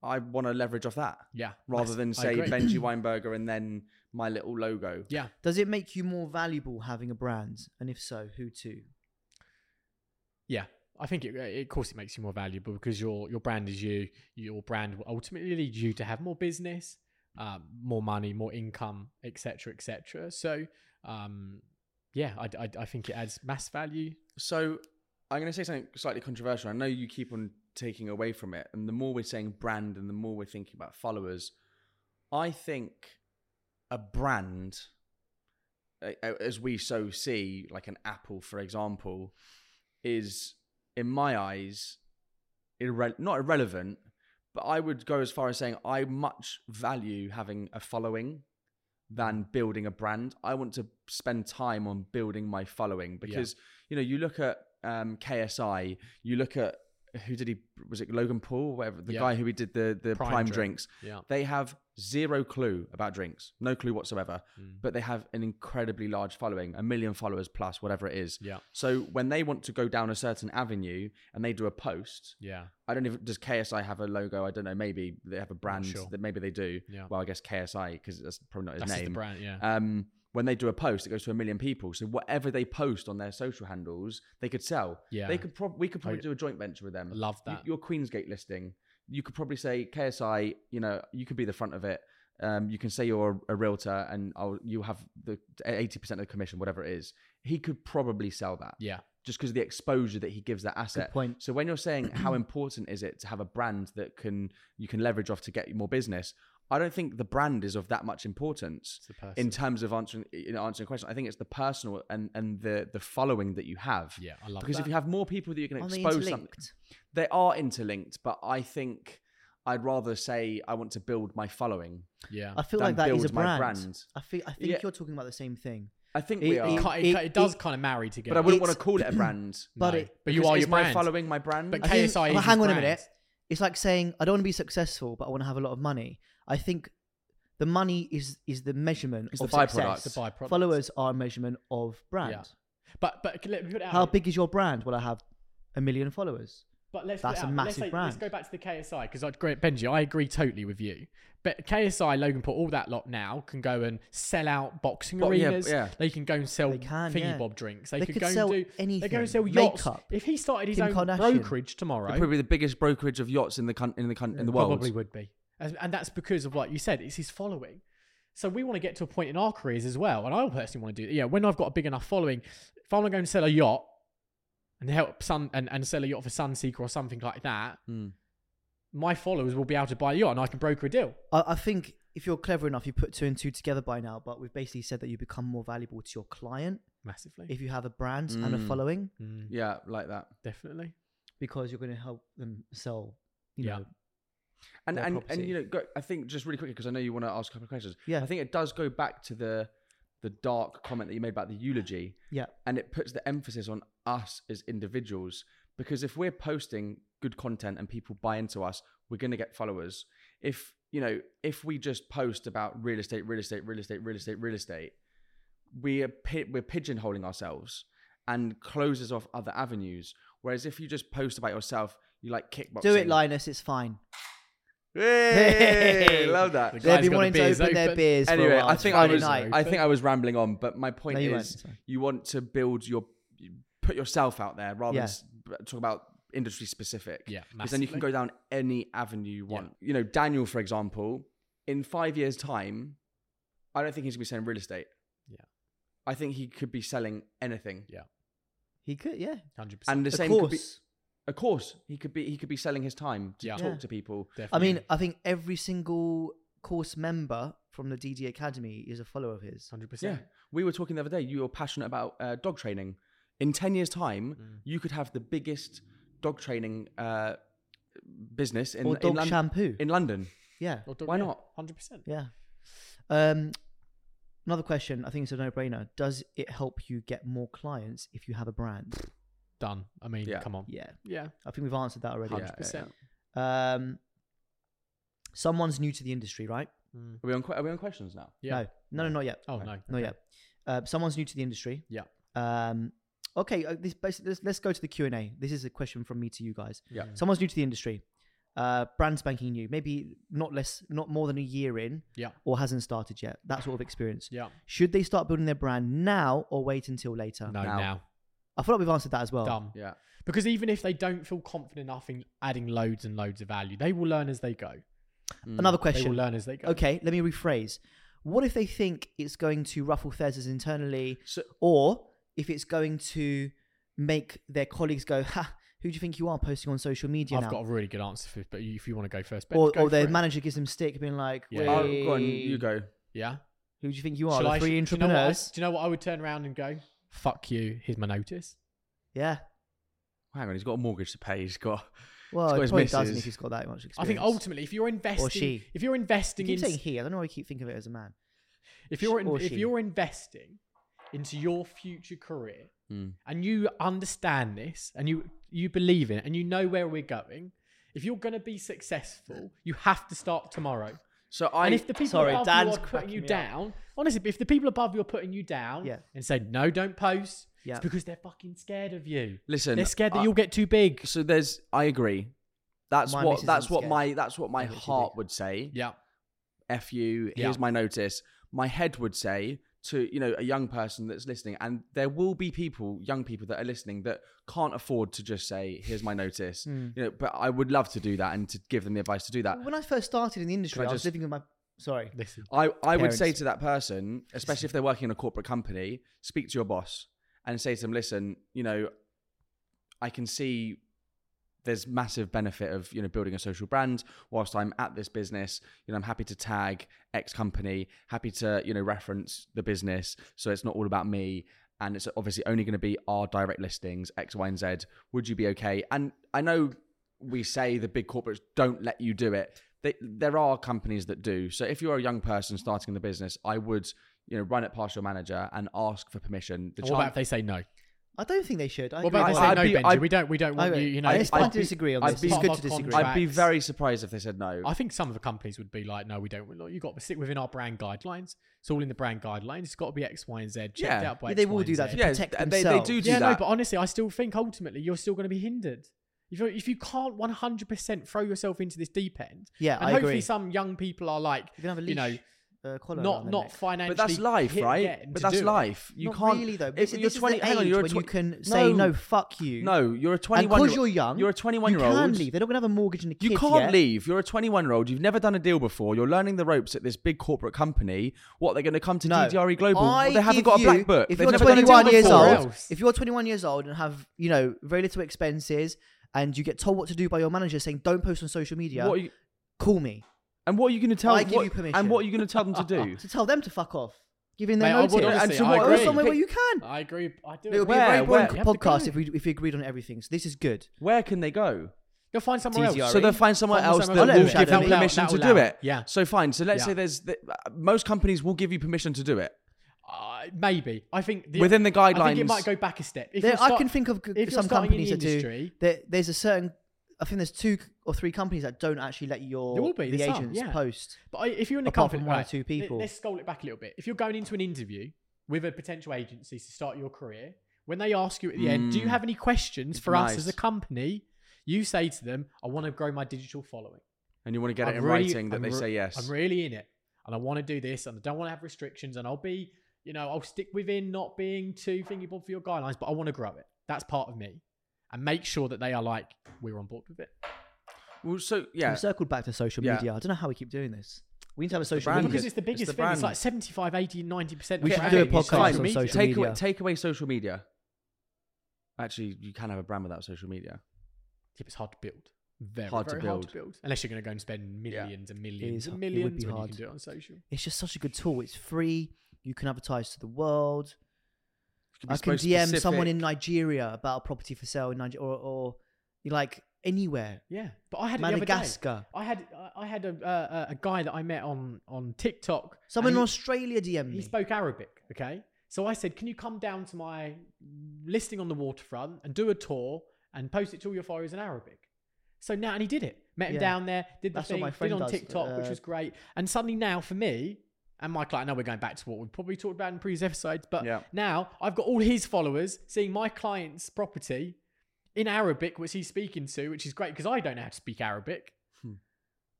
I want to leverage off that Yeah. rather That's- than say. Benji Weinberger and then my little logo. Yeah. Does it make you more valuable having a brand? And if so, who to? Yeah. I think it, it, of course it makes you more valuable because your your brand is you. Your brand will ultimately lead you to have more business, um, more money, more income, etc., etc. So, um, yeah, I, I, I think it adds mass value. So I'm going to say something slightly controversial. I know you keep on taking away from it, and the more we're saying brand, and the more we're thinking about followers, I think a brand, as we so see, like an Apple, for example, is in my eyes irre- not irrelevant, but I would go as far as saying I much value having a following. than building a brand. I want to spend time on building my following because you know you look at um, KSI, you look at who did he was it Logan Paul, whatever the Yeah. guy who he did the the Prime prime, drink. drinks. Yeah. They have zero clue about drinks, no clue whatsoever, Mm. but they have an incredibly large following, a million followers plus, whatever it is. Yeah. So when they want to go down a certain avenue and they do a post, Yeah. I don't even does KSI have a logo. I don't know. Maybe they have a brand sure. that maybe they do. Yeah. Well, I guess KSI because that's probably not his That's name. the brand. Yeah. Um, when they do a post, it goes to a million people. So whatever they post on their social handles, they could sell. Yeah. They could probably we could probably I- do a joint venture with them. Love that. your Queensgate listing, you could probably say KSI. You know, you could be the front of it. Um, you can say you're a realtor, and I'll, you have the eighty percent of the commission, whatever it is. He could probably sell that yeah. just because of the exposure that he gives that asset. point. So when you're saying how important is it to have a brand that can you can leverage off to get more business, I don't think the brand is of that much importance It's the person. in terms of answering you know, answering a question. I think it's the personal and and the the following that you have. yeah. I love Because that. if you have more people that you can Aren't they expose something, they are interlinked. But I think I'd rather say I want to build my following. yeah. I feel than like that is a build my brand. brand. I feel I think Yeah. you're talking about the same thing. I think It- we are, It, It- it, it- it does it- kind of marry together. but I wouldn't want to call it a brand. But No. it- but you are is your my following my brand. But I think- KSI but oh, is hang his on a minute. It's like saying I don't want to be successful, but I want to have a lot of money. I think the money is is the measurement It's of the byproduct. success. The byproduct. Followers are a measurement of brand. Yeah. But but let me put it out. How here. big is your brand? Well, I have a million followers. But let's That's put it a out. massive let's, say, brand. let's go back to the KSI because I agree, Benji, I agree totally with you. But KSI, Logan Paul, all that lot now can go and sell out boxing But yeah, arenas. yeah. They can go and sell They can, thingy yeah. bob drinks. They, They could, could go sell and do. They go anything. and sell yachts. Makeup. If he started his Kim own Kardashian. brokerage tomorrow, They're probably the biggest brokerage of yachts in the coun- in the coun- in the world. probably would be, As- and that's because of what you said. It's his following. So we want to get to a point in our careers as well, and I personally want to do. Yeah, when I've got a big enough following, if I want to go and sell a yacht and help Sun and, and sell a yacht for Sunseeker or something like that, Hmm. my followers will be able to buy a yacht, and I can broker a deal. I, I think if you're clever enough, you put two and two together by now. But we've basically said that you become more valuable to your client Massively, if you have a brand and a Mm. following, Mm, Yeah, like that. definitely. because you're going to help them sell. You Yeah. know, And and, property. and you know, go, I think just really quickly because I know you want to ask a couple of questions. Yeah. I think it does go back to the the dark comment that you made about the eulogy, yeah, and it puts the emphasis on us as individuals because if we're posting good content and people buy into us, we're going to get followers. If you know, if we just post about real estate, real estate, real estate, real estate, real estate, we are pi- we're pigeonholing ourselves and closes off other avenues. Whereas if you just post about yourself, you like kickboxing. do it, Linus. It's fine. Hey, Hey! love that. The guy's been got the wanting to beers open their open. beers for a Anyway, while. I think I Friday was night. I think I was rambling on, but my point No, you is weren't, you want to build your put yourself out there rather Yeah. than s- talk about industry specific. Yeah, because then you can massively. go down any avenue you want. You know, Daniel, for example, in five years' time, I don't think he's gonna be selling real estate. Yeah. I think he could be selling anything. Yeah, he could, yeah. hundred percent. And the Of same could be course. Of course, he could be he could be selling his time to Yeah. talk Yeah. to people. I mean, I think every single course member from the DD Academy is a follower of his. Hundred percent. Yeah, percent. we were talking the other day. You were passionate about uh, dog training. In ten years' time, Mm. you could have the biggest dog training uh, business in or in, dog Lon- shampoo. in London. yeah, Why not? Hundred percent. yeah. Um, another question. I think it's a no-brainer. Does it help you get more clients if you have a brand? Done. I mean, Yeah. come on. Yeah, Yeah. I think we've answered that already. Yeah, 100%. Um, someone's new to the industry, right? Mm. Are we on? que- Are we on questions now? Yeah. No, no, no, not yet. Oh Okay. no. Not yet. Uh, someone's new to the industry. Yeah. Um, okay. Uh, this basically, let's, let's go to the Q and A. This is a question from me to you guys. Yeah. Mm. Someone's new to the industry. Uh, brand spanking new, maybe not less, not more than a year in, Yeah. or hasn't started yet. That sort of experience. Yeah. Should they start building their brand now or wait until later? No. Now. Now. I feel like we've answered that as well. Dumb. Yeah. Because even if they don't feel confident enough in adding loads and loads of value, they will learn as they go. Mm. Another They question. will learn as they go. Okay, let me rephrase. What if they think it's going to ruffle feathers internally, So, or if it's going to make their colleagues go, "Ha, who do you think you are posting on social media I've now?" got a really good answer for this, but if you want to go first, Ben, or go or their it. manager gives them stick, being like, Yeah. oh, go on, you go. yeah. Who do you think you are? Shall the I- three do you know what I- intrapreneurs. Do you know what I would turn around and go? Fuck you. Here's my notice. yeah. Hang on, he's got a mortgage to pay. He's got. Well, got he his probably doesn't if he's got that much experience. I think ultimately, if you're investing, she. if you're You investing keep in, saying he. I don't know why you keep thinking of it as a man. If you're in, if she. you're investing into your future career Mm. and you understand this and you you believe in it and you know where we're going, if you're going to be successful, you have to start tomorrow. So I and if the people Sorry, above Dan's you are putting cracking you me up. down, honestly, if the people above you are putting you down Yeah. and say no, don't post, Yeah. it's because they're fucking scared of you. listen, They're scared that I- you'll get too big. So there's, I agree. That's My what missus that's isn't what scared. my that's what my I get too heart big. would say. Yeah. F you. Yeah. Here's my notice. My head would say to you know a young person that's listening, and there will be people, young people that are listening that can't afford to just say, "Here's my notice." Hmm. You know, but I would love to do that and to give them the advice to do that. When I first started in the industry, Can I I, was just- living with my. Sorry. Listen. I, I would say to that person, especially if they're working in a corporate company, speak to your boss and say to them, listen, you know, I can see there's massive benefit of, you know, building a social brand whilst I'm at this business. You know, I'm happy to tag X company, happy to, you know, reference the business. So it's not all about me. And it's obviously only going to be our direct listings, X, Y, and Z. Would you be okay? And I know we say the big corporates don't let you do it. They, there are companies that do. So if you're a young person starting in the business, I would, you know, run it past your manager and ask for permission. The What about if they say no? I don't think they should. I What agree about if with I'd no, be- Benji? I'd- we don't. We don't want Okay. you. You know, It's I'd fine to disagree on I'd this. be- It's good to disagree. I'd be Facts. very surprised if they said no. I think some of the companies would be like, no, we don't. Look, You've got to stick within our brand guidelines. It's all in the brand guidelines. It's got to be X, Y, and Z. Checked Yeah. out by Yeah, X, they Y, will and do that Z. to Yeah, protect they- they themselves. do do yeah, no, that. but honestly, I still think ultimately you're still going to be hindered. If you if you can't 100% throw yourself into this deep end, Yeah, and I hopefully agree. some young people are like, You can have a leash. you know, uh, collar not around their not neck. financially. But that's life, hit right? getting But to that's do it. life. You Not can't. really though. If This, you're this is 20, the hang on, age you're a when tw- you can say no, fuck you. No, you're a and 21. because you're young, You're a 21 you year old. can leave. They're not gonna have a mortgage and a kid You can't yet. leave. You're a 21 year old. You've never done a deal before. You're learning the ropes at this big corporate company. What they're going to come to No. DDRE Global? I they haven't give got a black book. If They've you're never done a deal 21 years before. old, else. if you're 21 years old and have you know very little expenses, and you get told what to do by your manager saying don't post on social media, What are you, call me and what are you going to tell? I give what, you permission. And what are you going to tell them to do? to tell them to fuck off, giving them Mate, I notice. would And honestly, so I what- Go agree. somewhere where you can. I agree. I do. It would be agree. a very boring Where? You have to podcast go. if we if we agreed on everything. So this is good. Where can they go? You'll find somewhere DDRE. else. So they'll find someone Find else someone that else. will That'll give them allow- permission to that'll do allow. it. Yeah. So fine. So let's Yeah. say there's the, uh, most companies will give you permission to do it Uh, maybe. I think the, within the guidelines. I think it guidelines. might go back a step. If There, you're I start- can think of g- if you're some starting in companies the that do. industry, There, there's a certain. I think there's two or three companies that don't actually let your There will be, the there's some, agents yeah. post. But I- if you're in a Apart company, from one or right, two let- people. let's scroll it back a little bit. If you're going into an interview with a potential agency to start your career, when they ask you at the end, "Do you Mm. have any questions for us as a company?" You say to them, "I want to grow my digital following. and you want to get it I'm in really- writing that I'm they re- say yes. I'm really in it, and I want to do this, and I don't want to have restrictions, and I'll be, you know, I'll stick within not being too thingy bob for your guidelines, but I want to grow it. That's part of me, and make sure that they are like, we're on board with it. Well, so yeah, We circled back to social Yeah. media. I don't know how we keep doing this. We need to have a social brand. media. because it's the It's biggest the thing. It's brand. like 75, 80, 90 percent. We should do a podcast on social take media. away take away social media. Actually, you can have a brand without social media. It's hard to build. Very Hard to very hard to build. build. Unless you're going to go and spend millions and millions is- and it would millions be when hard. you can do it on social. It's just such a good tool. It's free. You can advertise to the world. You I can so DM someone in specific. Nigeria about a property for sale in Nigeria, or, or you like anywhere. Yeah, but I had it the other day. Madagascar. I had I- had a, a a guy that I met on on TikTok. Someone in he- Australia DM me. He spoke Arabic, okay? So I said, Can you come down to my listing on the waterfront and do a tour and post it to all your followers in Arabic? So now, and he did it. Met him Yeah. down there, did the That's thing, did on does, TikTok, which uh, was great. And suddenly now, for me and my client, I know we're going back to what we probably talked about in previous episodes, but Yeah. now I've got all his followers seeing my client's property in Arabic, which he's speaking to, which is great because I don't know how to speak Arabic. Hmm.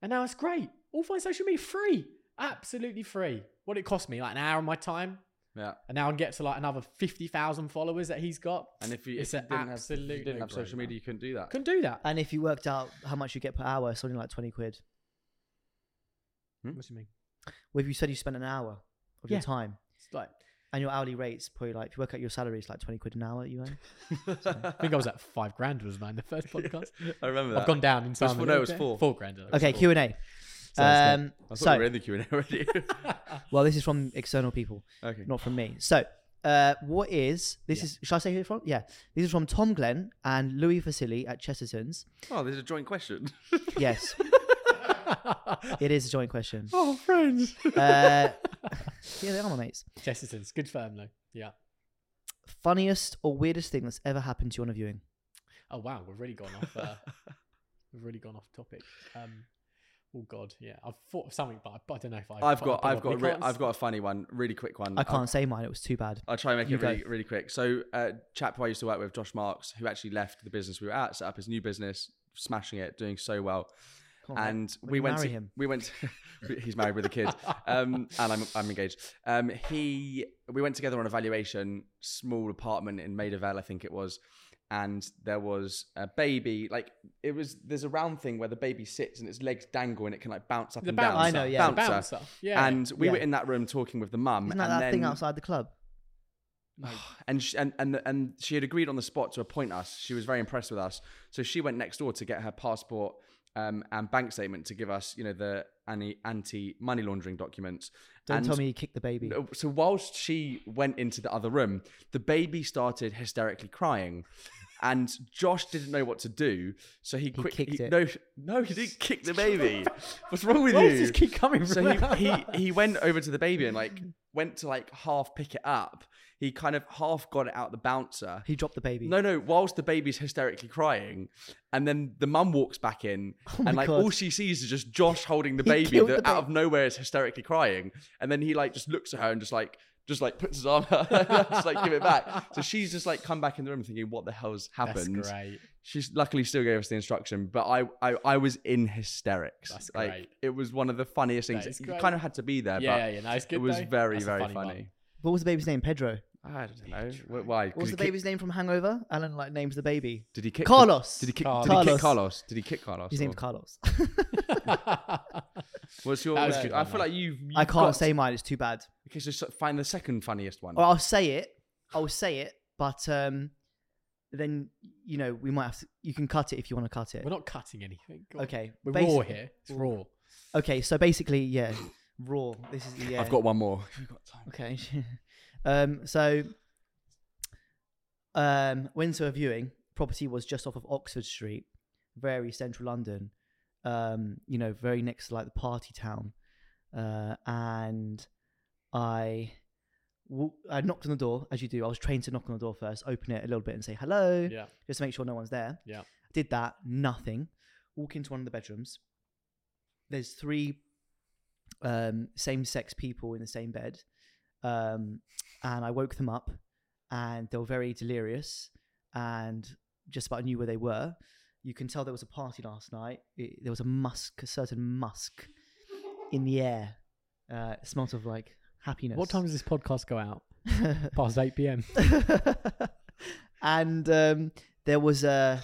And now it's great. All fine social media free. Absolutely free. What it cost me, like an hour of my time. Yeah, And now I can get to like another 50,000 followers that he's got. and if you, It's if you an didn't have, if you didn't have social media, you couldn't do that. Couldn't do that. And if you worked out how much you get per hour, something like 20 quid. Hmm? What do you mean? Well, if you said you spent an hour of Yeah. your time It's like, and your hourly rate's probably like, if you work out your salary, it's like 20 quid an hour you earn. I think I was at five grand, wasn't I, in the first podcast? I remember. I've gone down in was time. a no, it was four. Four grand. Okay, cool. Q&A. Sounds Um, I thought so, we were in the Q and A already. well, this is from external people, okay. not from me. So, uh, what is, this Yeah. is, shall I say who it's from? Yeah. This is from Tom Glenn and Louis Vasili at Chesterton's. Oh, there's a joint question. Yes, it is a joint question. oh, friends. Uh, Yeah, they are my mates. Chesterton's good firm though. Yeah. Funniest or weirdest thing that's ever happened to you on a viewing? Oh wow, we've really gone off. Uh, we've really gone off topic. Um, oh god, yeah. I've thought of something, but I, but I don't know if I. I've got I I've got a re- I've got a funny one, really quick one. I I'll- can't say mine. It was too bad. I'll try and make You it go. really, really quick. So, uh, chap who I used to work with, Josh Marks, who actually left the business we were at, set up his new business, smashing it, doing so well. On, and we went marry to, him. we went to- he's married with a kid um and i'm i'm engaged um he we went together on a valuation small apartment in Maida Vale, i think it was and there was a baby like it was there's a round thing where the baby sits and its legs dangle and it can like bounce up The and bouncer. down I know, yeah. Bouncer. bouncer. Yeah. and we Yeah. were in that room talking with the mum Isn't that then thing outside the club? and she, and and and she had agreed on the spot to appoint us. She was very impressed with us, so she went next door to get her passport um, and bank statement to give us, you know, the anti money laundering documents. Don't and tell me you kicked the baby. so whilst she went into the other room, the baby started hysterically crying. And Josh didn't know what to do, so he, quick, kicked he- it. No, no, he didn't kick the baby. What's wrong with Why you? does this keep coming so from he, he he went over to the baby and like went to like half pick it up. He kind of half got it out the bouncer. He dropped the baby. No, no, whilst the baby's hysterically crying, and then the mum walks back in, Oh and like God. all she sees is just Josh holding the He baby killed that the out of nowhere is hysterically crying, and then he like just looks at her and just like just like puts his arm out, just like give it back. So she's just like come back in the room thinking, what the hell's That's happened? great. She's luckily still gave us the instruction, but I I, I was in hysterics. That's like great. it was one of the funniest things. is You great. kind of had to be there, Yeah, but yeah, yeah. No, it's good. it was though. very That's a very funny funny. One. What was the baby's name? Pedro. I don't know Wh- why. 'Cause What was he the kick- baby's name from Hangover? Alan like names the baby. Did he kick Carlos. Did he kick? Carlos. Did he kick Carlos. Carlos? Did he kick Carlos? His name's or- Carlos. What's your? That was what's good I one, feel though. like you've. I you've can't got- say mine. It's too bad. Okay, so s- find the second funniest one. Well, I'll say it. I'll say it, but um, then you know we might have to. You can cut it if you want to cut it. We're not cutting anything. Go on. Okay. We're basi- raw here. It's raw. Okay, so basically, yeah, raw. This is the. Yeah. I've got one more. We've got time. Okay. um. So. Um. Went to a viewing. Property was just off of Oxford Street, very central London. Um. You know, very next to like the party town. Uh. And I. I knocked on the door, as you do. I was trained to knock on the door first, open it a little bit, and say hello, Yeah. just to make sure no one's there. Yeah. Did that, nothing. Walk into one of the bedrooms. There's three um, same sex people in the same bed. Um, and I woke them up and they were very delirious and just about knew where they were. You can tell there was a party last night. It, there was a musk, a certain musk in the air. Uh, it smelt of like happiness. What time does this podcast go out? Past 8 p.m. and um, there was a,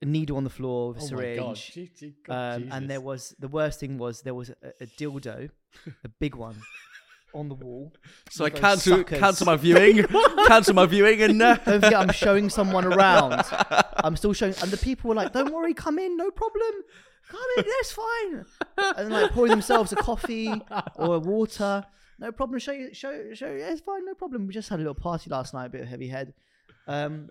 a needle on the floor with a Oh my god. syringe. Gee- gee- God, Um, and there was the worst thing was there was a, a dildo, a big one, on the wall. So I cancel suckers. cancel my viewing. cancel my viewing and. Uh, Don't forget, I'm showing someone around. I'm still showing, and the people were like, "Don't worry, come in, no problem, come in, that's fine." And like pouring themselves a coffee or a water, no problem. Show you, show, show you, it's fine, no problem. We just had a little party last night, a bit of heavy head. Um,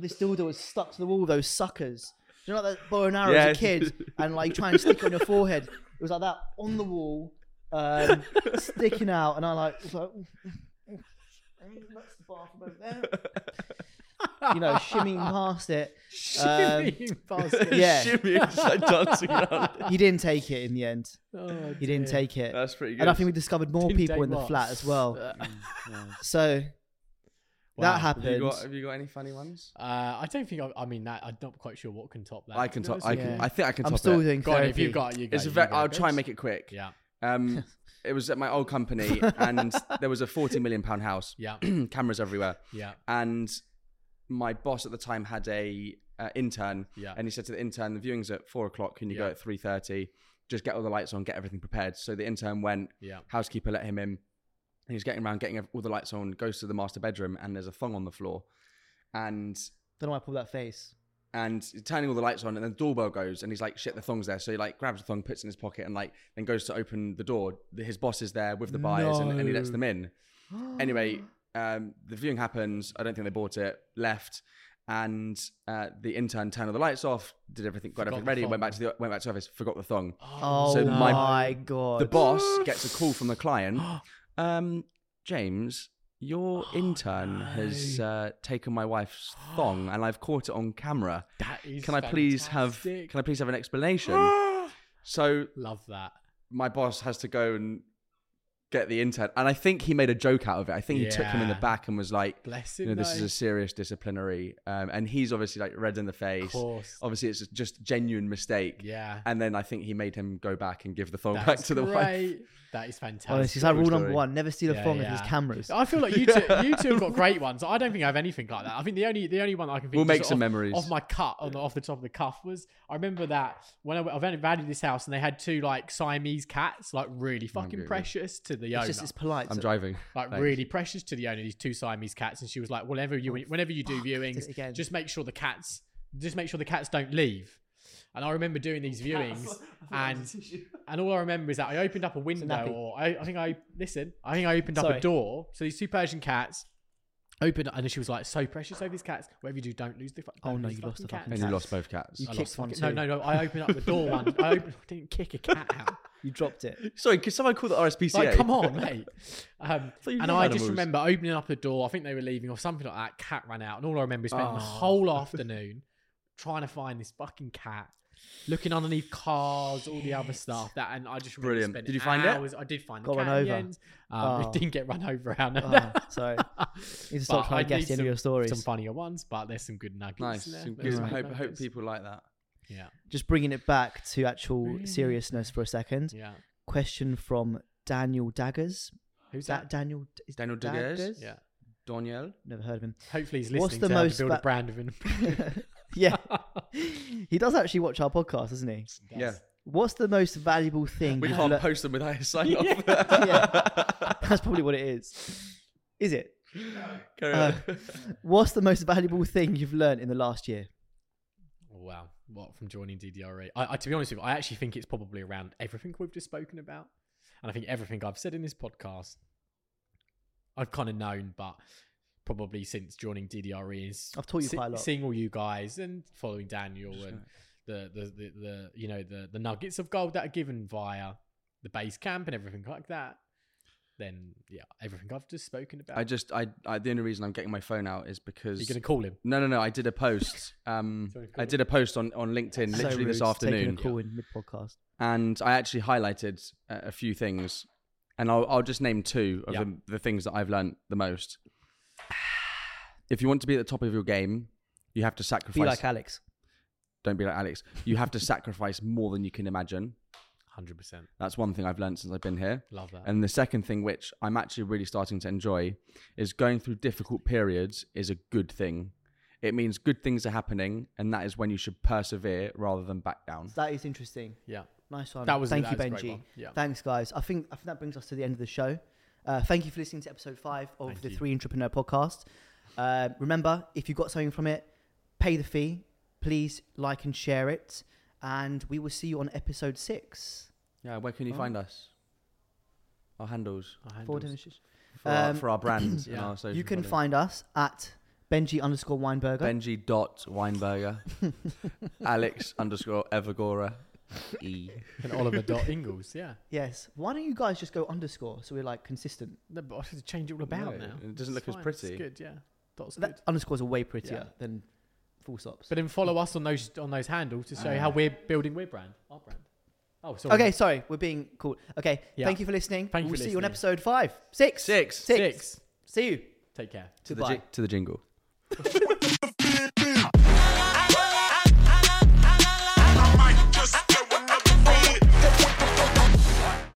this dildo was stuck to the wall. Those suckers, you know, like that bow and arrow as a kid, and like try and stick it on your forehead. It was like that on the wall, um, sticking out, and I like was like. That's the bathroom over there. you know, shimmying past it. Um, Shimmying past it. yeah. Shimmy, just like dancing around. It. He didn't take it in the end. Oh, He didn't dear. take it. That's pretty good. And I think we discovered more Didn't people take in the what? flat as well. So Wow. that have you happened. got Have you got any funny ones? Uh, I don't think I, I mean that. I'm not quite sure what can top that. I can to top. I can. Yeah. I think I can top I'm top still it. doing. Go on, therapy. if you've got, you go. It's a you very. go. I'll try and make it quick. Yeah, Um, it was at my old company, and there was a forty million pound house, yeah, cameras everywhere, yeah, and my boss at the time had a uh, intern, yeah. and he said to the intern, "The viewing's at four o'clock. Can you go Yeah. at three thirty? Just get all the lights on, get everything prepared." So the intern went. yeah. Housekeeper let him in. And he getting around, getting all the lights on. Goes to the master bedroom, and there's a thong on the floor, and Don't know why I pulled that face. and turning all the lights on, and then the doorbell goes, and he's like, "Shit, the thong's there." So he like grabs the thong, puts it in his pocket, and like then goes to open the door. His boss is there with the buyers, and, and he lets them in. Anyway, um, the viewing happens. I don't think they bought it. Left, and uh, the intern turned all the lights off, did everything, got Forgot everything ready, went back to the went back to the office, forgot the thong. Oh So my- my god. The boss gets a call from the client. Um, James, your intern has uh, taken my wife's thong, and I've caught it on camera. That is Can I please have? Can I please have an explanation? so Love that. my boss has to go and get the intern, and I think he made a joke out of it. I think he took him in the back and was like, Bless you know, this is a serious disciplinary, um, and he's obviously like red in the face. Of course. Obviously, it's just genuine mistake. Yeah. And then I think he made him go back and give the phone back to the wife. Great. That is fantastic. Honestly, it's like rule number one: never steal a Yeah, phone if yeah. there's cameras. I feel like you two, you two have got great ones. I don't think I have anything like that. I think the only the only one I can think We'll just make off, some memories. off my cut on the, off the top of the cuff was I remember that when I, went- I've only valued this house and they had two like Siamese cats, like really oh, fucking good. precious to the It's owner. just it's polite. I'm driving. like Thanks. really precious to the owner. These two Siamese cats, and she was like, whenever you oh, whenever you do viewings, just make sure the cats just make sure the cats don't leave. And I remember doing these viewings, and and all I remember is that I opened up a window, nappy. or I, I think I listen. I think I opened up Sorry. a door. So these two Persian cats opened, and she was like, "So precious over these cats. Whatever you do, don't lose the. fu- Oh, no, you lost the fucking fucking And cats." you lost both cats. You I kicked lost one fucking- too. No, no, no. I opened up the door one. I, opened, I didn't kick a cat out. You dropped it. Sorry, could someone call the RSPCA? Like, come on, mate. Um, thought you and love I just remember opening up the door. I think they were leaving or something like that. Cat ran out, and all I remember is spending the Oh. whole afternoon trying to find this fucking cat, looking underneath cars, all the other stuff. That and I just remember Brilliant. spending Did you find it? I did find the Got cat run in the over? end. Um, Oh. It didn't get run over around. Oh, sorry. You need to stop But trying to guess need the end of your stories. Some funnier ones, but there's some good nuggets. Nice. in there. Some There's good- some I hope, hope nuggets. people like that. Yeah, Just bringing it back to actual Really? seriousness for a second. yeah. Question from Daniel Daggers. Who's Da- that? Daniel is Daniel Daggers? Yeah. Daniel? Never heard of him. Hopefully he's What's listening the to how most to build va- a brand of him. Yeah, he does actually watch our podcast, doesn't he? Yeah. What's the most valuable thing? We you've can't lear- post them without a sign off. Yeah. That's probably what it is. Is it? Carry Uh, on. What's the most valuable thing you've learned in the last year? Wow, what from joining DDRE? I, I, to be honest with you, I actually think it's probably around everything we've just spoken about, and I think everything I've said in this podcast, I've kind of known, but probably since joining DDRE is I've taught you see- quite a lot. seeing all you guys and following Daniel and the the, the the you know the the nuggets of gold that are given via the base camp and everything like that. Then yeah, everything I've just spoken about. I just, I, I, the only reason I'm getting my phone out is because. You're gonna call him. No, no, no. I did a post. Um, I did a post on, on LinkedIn So literally rude, this taking afternoon, a call in mid podcast. and I actually highlighted uh, a few things, and I'll, I'll just name two of Yeah. the, the things that I've learned the most. If you want to be at the top of your game, you have to sacrifice. Be like Alex. don't be like Alex. You have to sacrifice more than you can imagine. Hundred percent. That's one thing I've learned since I've been here. Love that. And the second thing, which I'm actually really starting to enjoy, is going through difficult periods is a good thing. It means good things are happening, and that is when you should persevere rather than back down. That is interesting. yeah. Nice one. That was thank that you, was Benji. Yeah. Thanks, guys. I think I think that brings us to the end of the show. Uh, thank you for listening to episode five of Thank the you. Three Intrapreneur Podcast. Uh, remember, if you got something from it, pay the fee. Please like and share it, and we will see you on episode six. Yeah, where can you Oh. find us? Our handles Our Forward handles. images. for, our, Um, for our brands yeah. our. You can following. find us at Benji underscore Weinberger. Benji dot Weinberger, Alex underscore Evagora, E. and Oliver dot Ingalls. Yeah. yes. Why don't you guys just go underscore so we're like consistent? No, but I have to change it all about No, now. it doesn't It's look as pretty. It's good. Yeah. Dots are That good. underscores are way prettier Yeah. than full stops. But then follow us on those on those handles to show you how Ah. we're building we're brand, our brand. Oh, sorry. Okay, sorry, we're being cool. Okay, Yeah. thank you for listening. Thank you we'll for see you on listening. episode five, six, Six. six. Six. See you. Take care. To the, Goodbye. ji- to the jingle.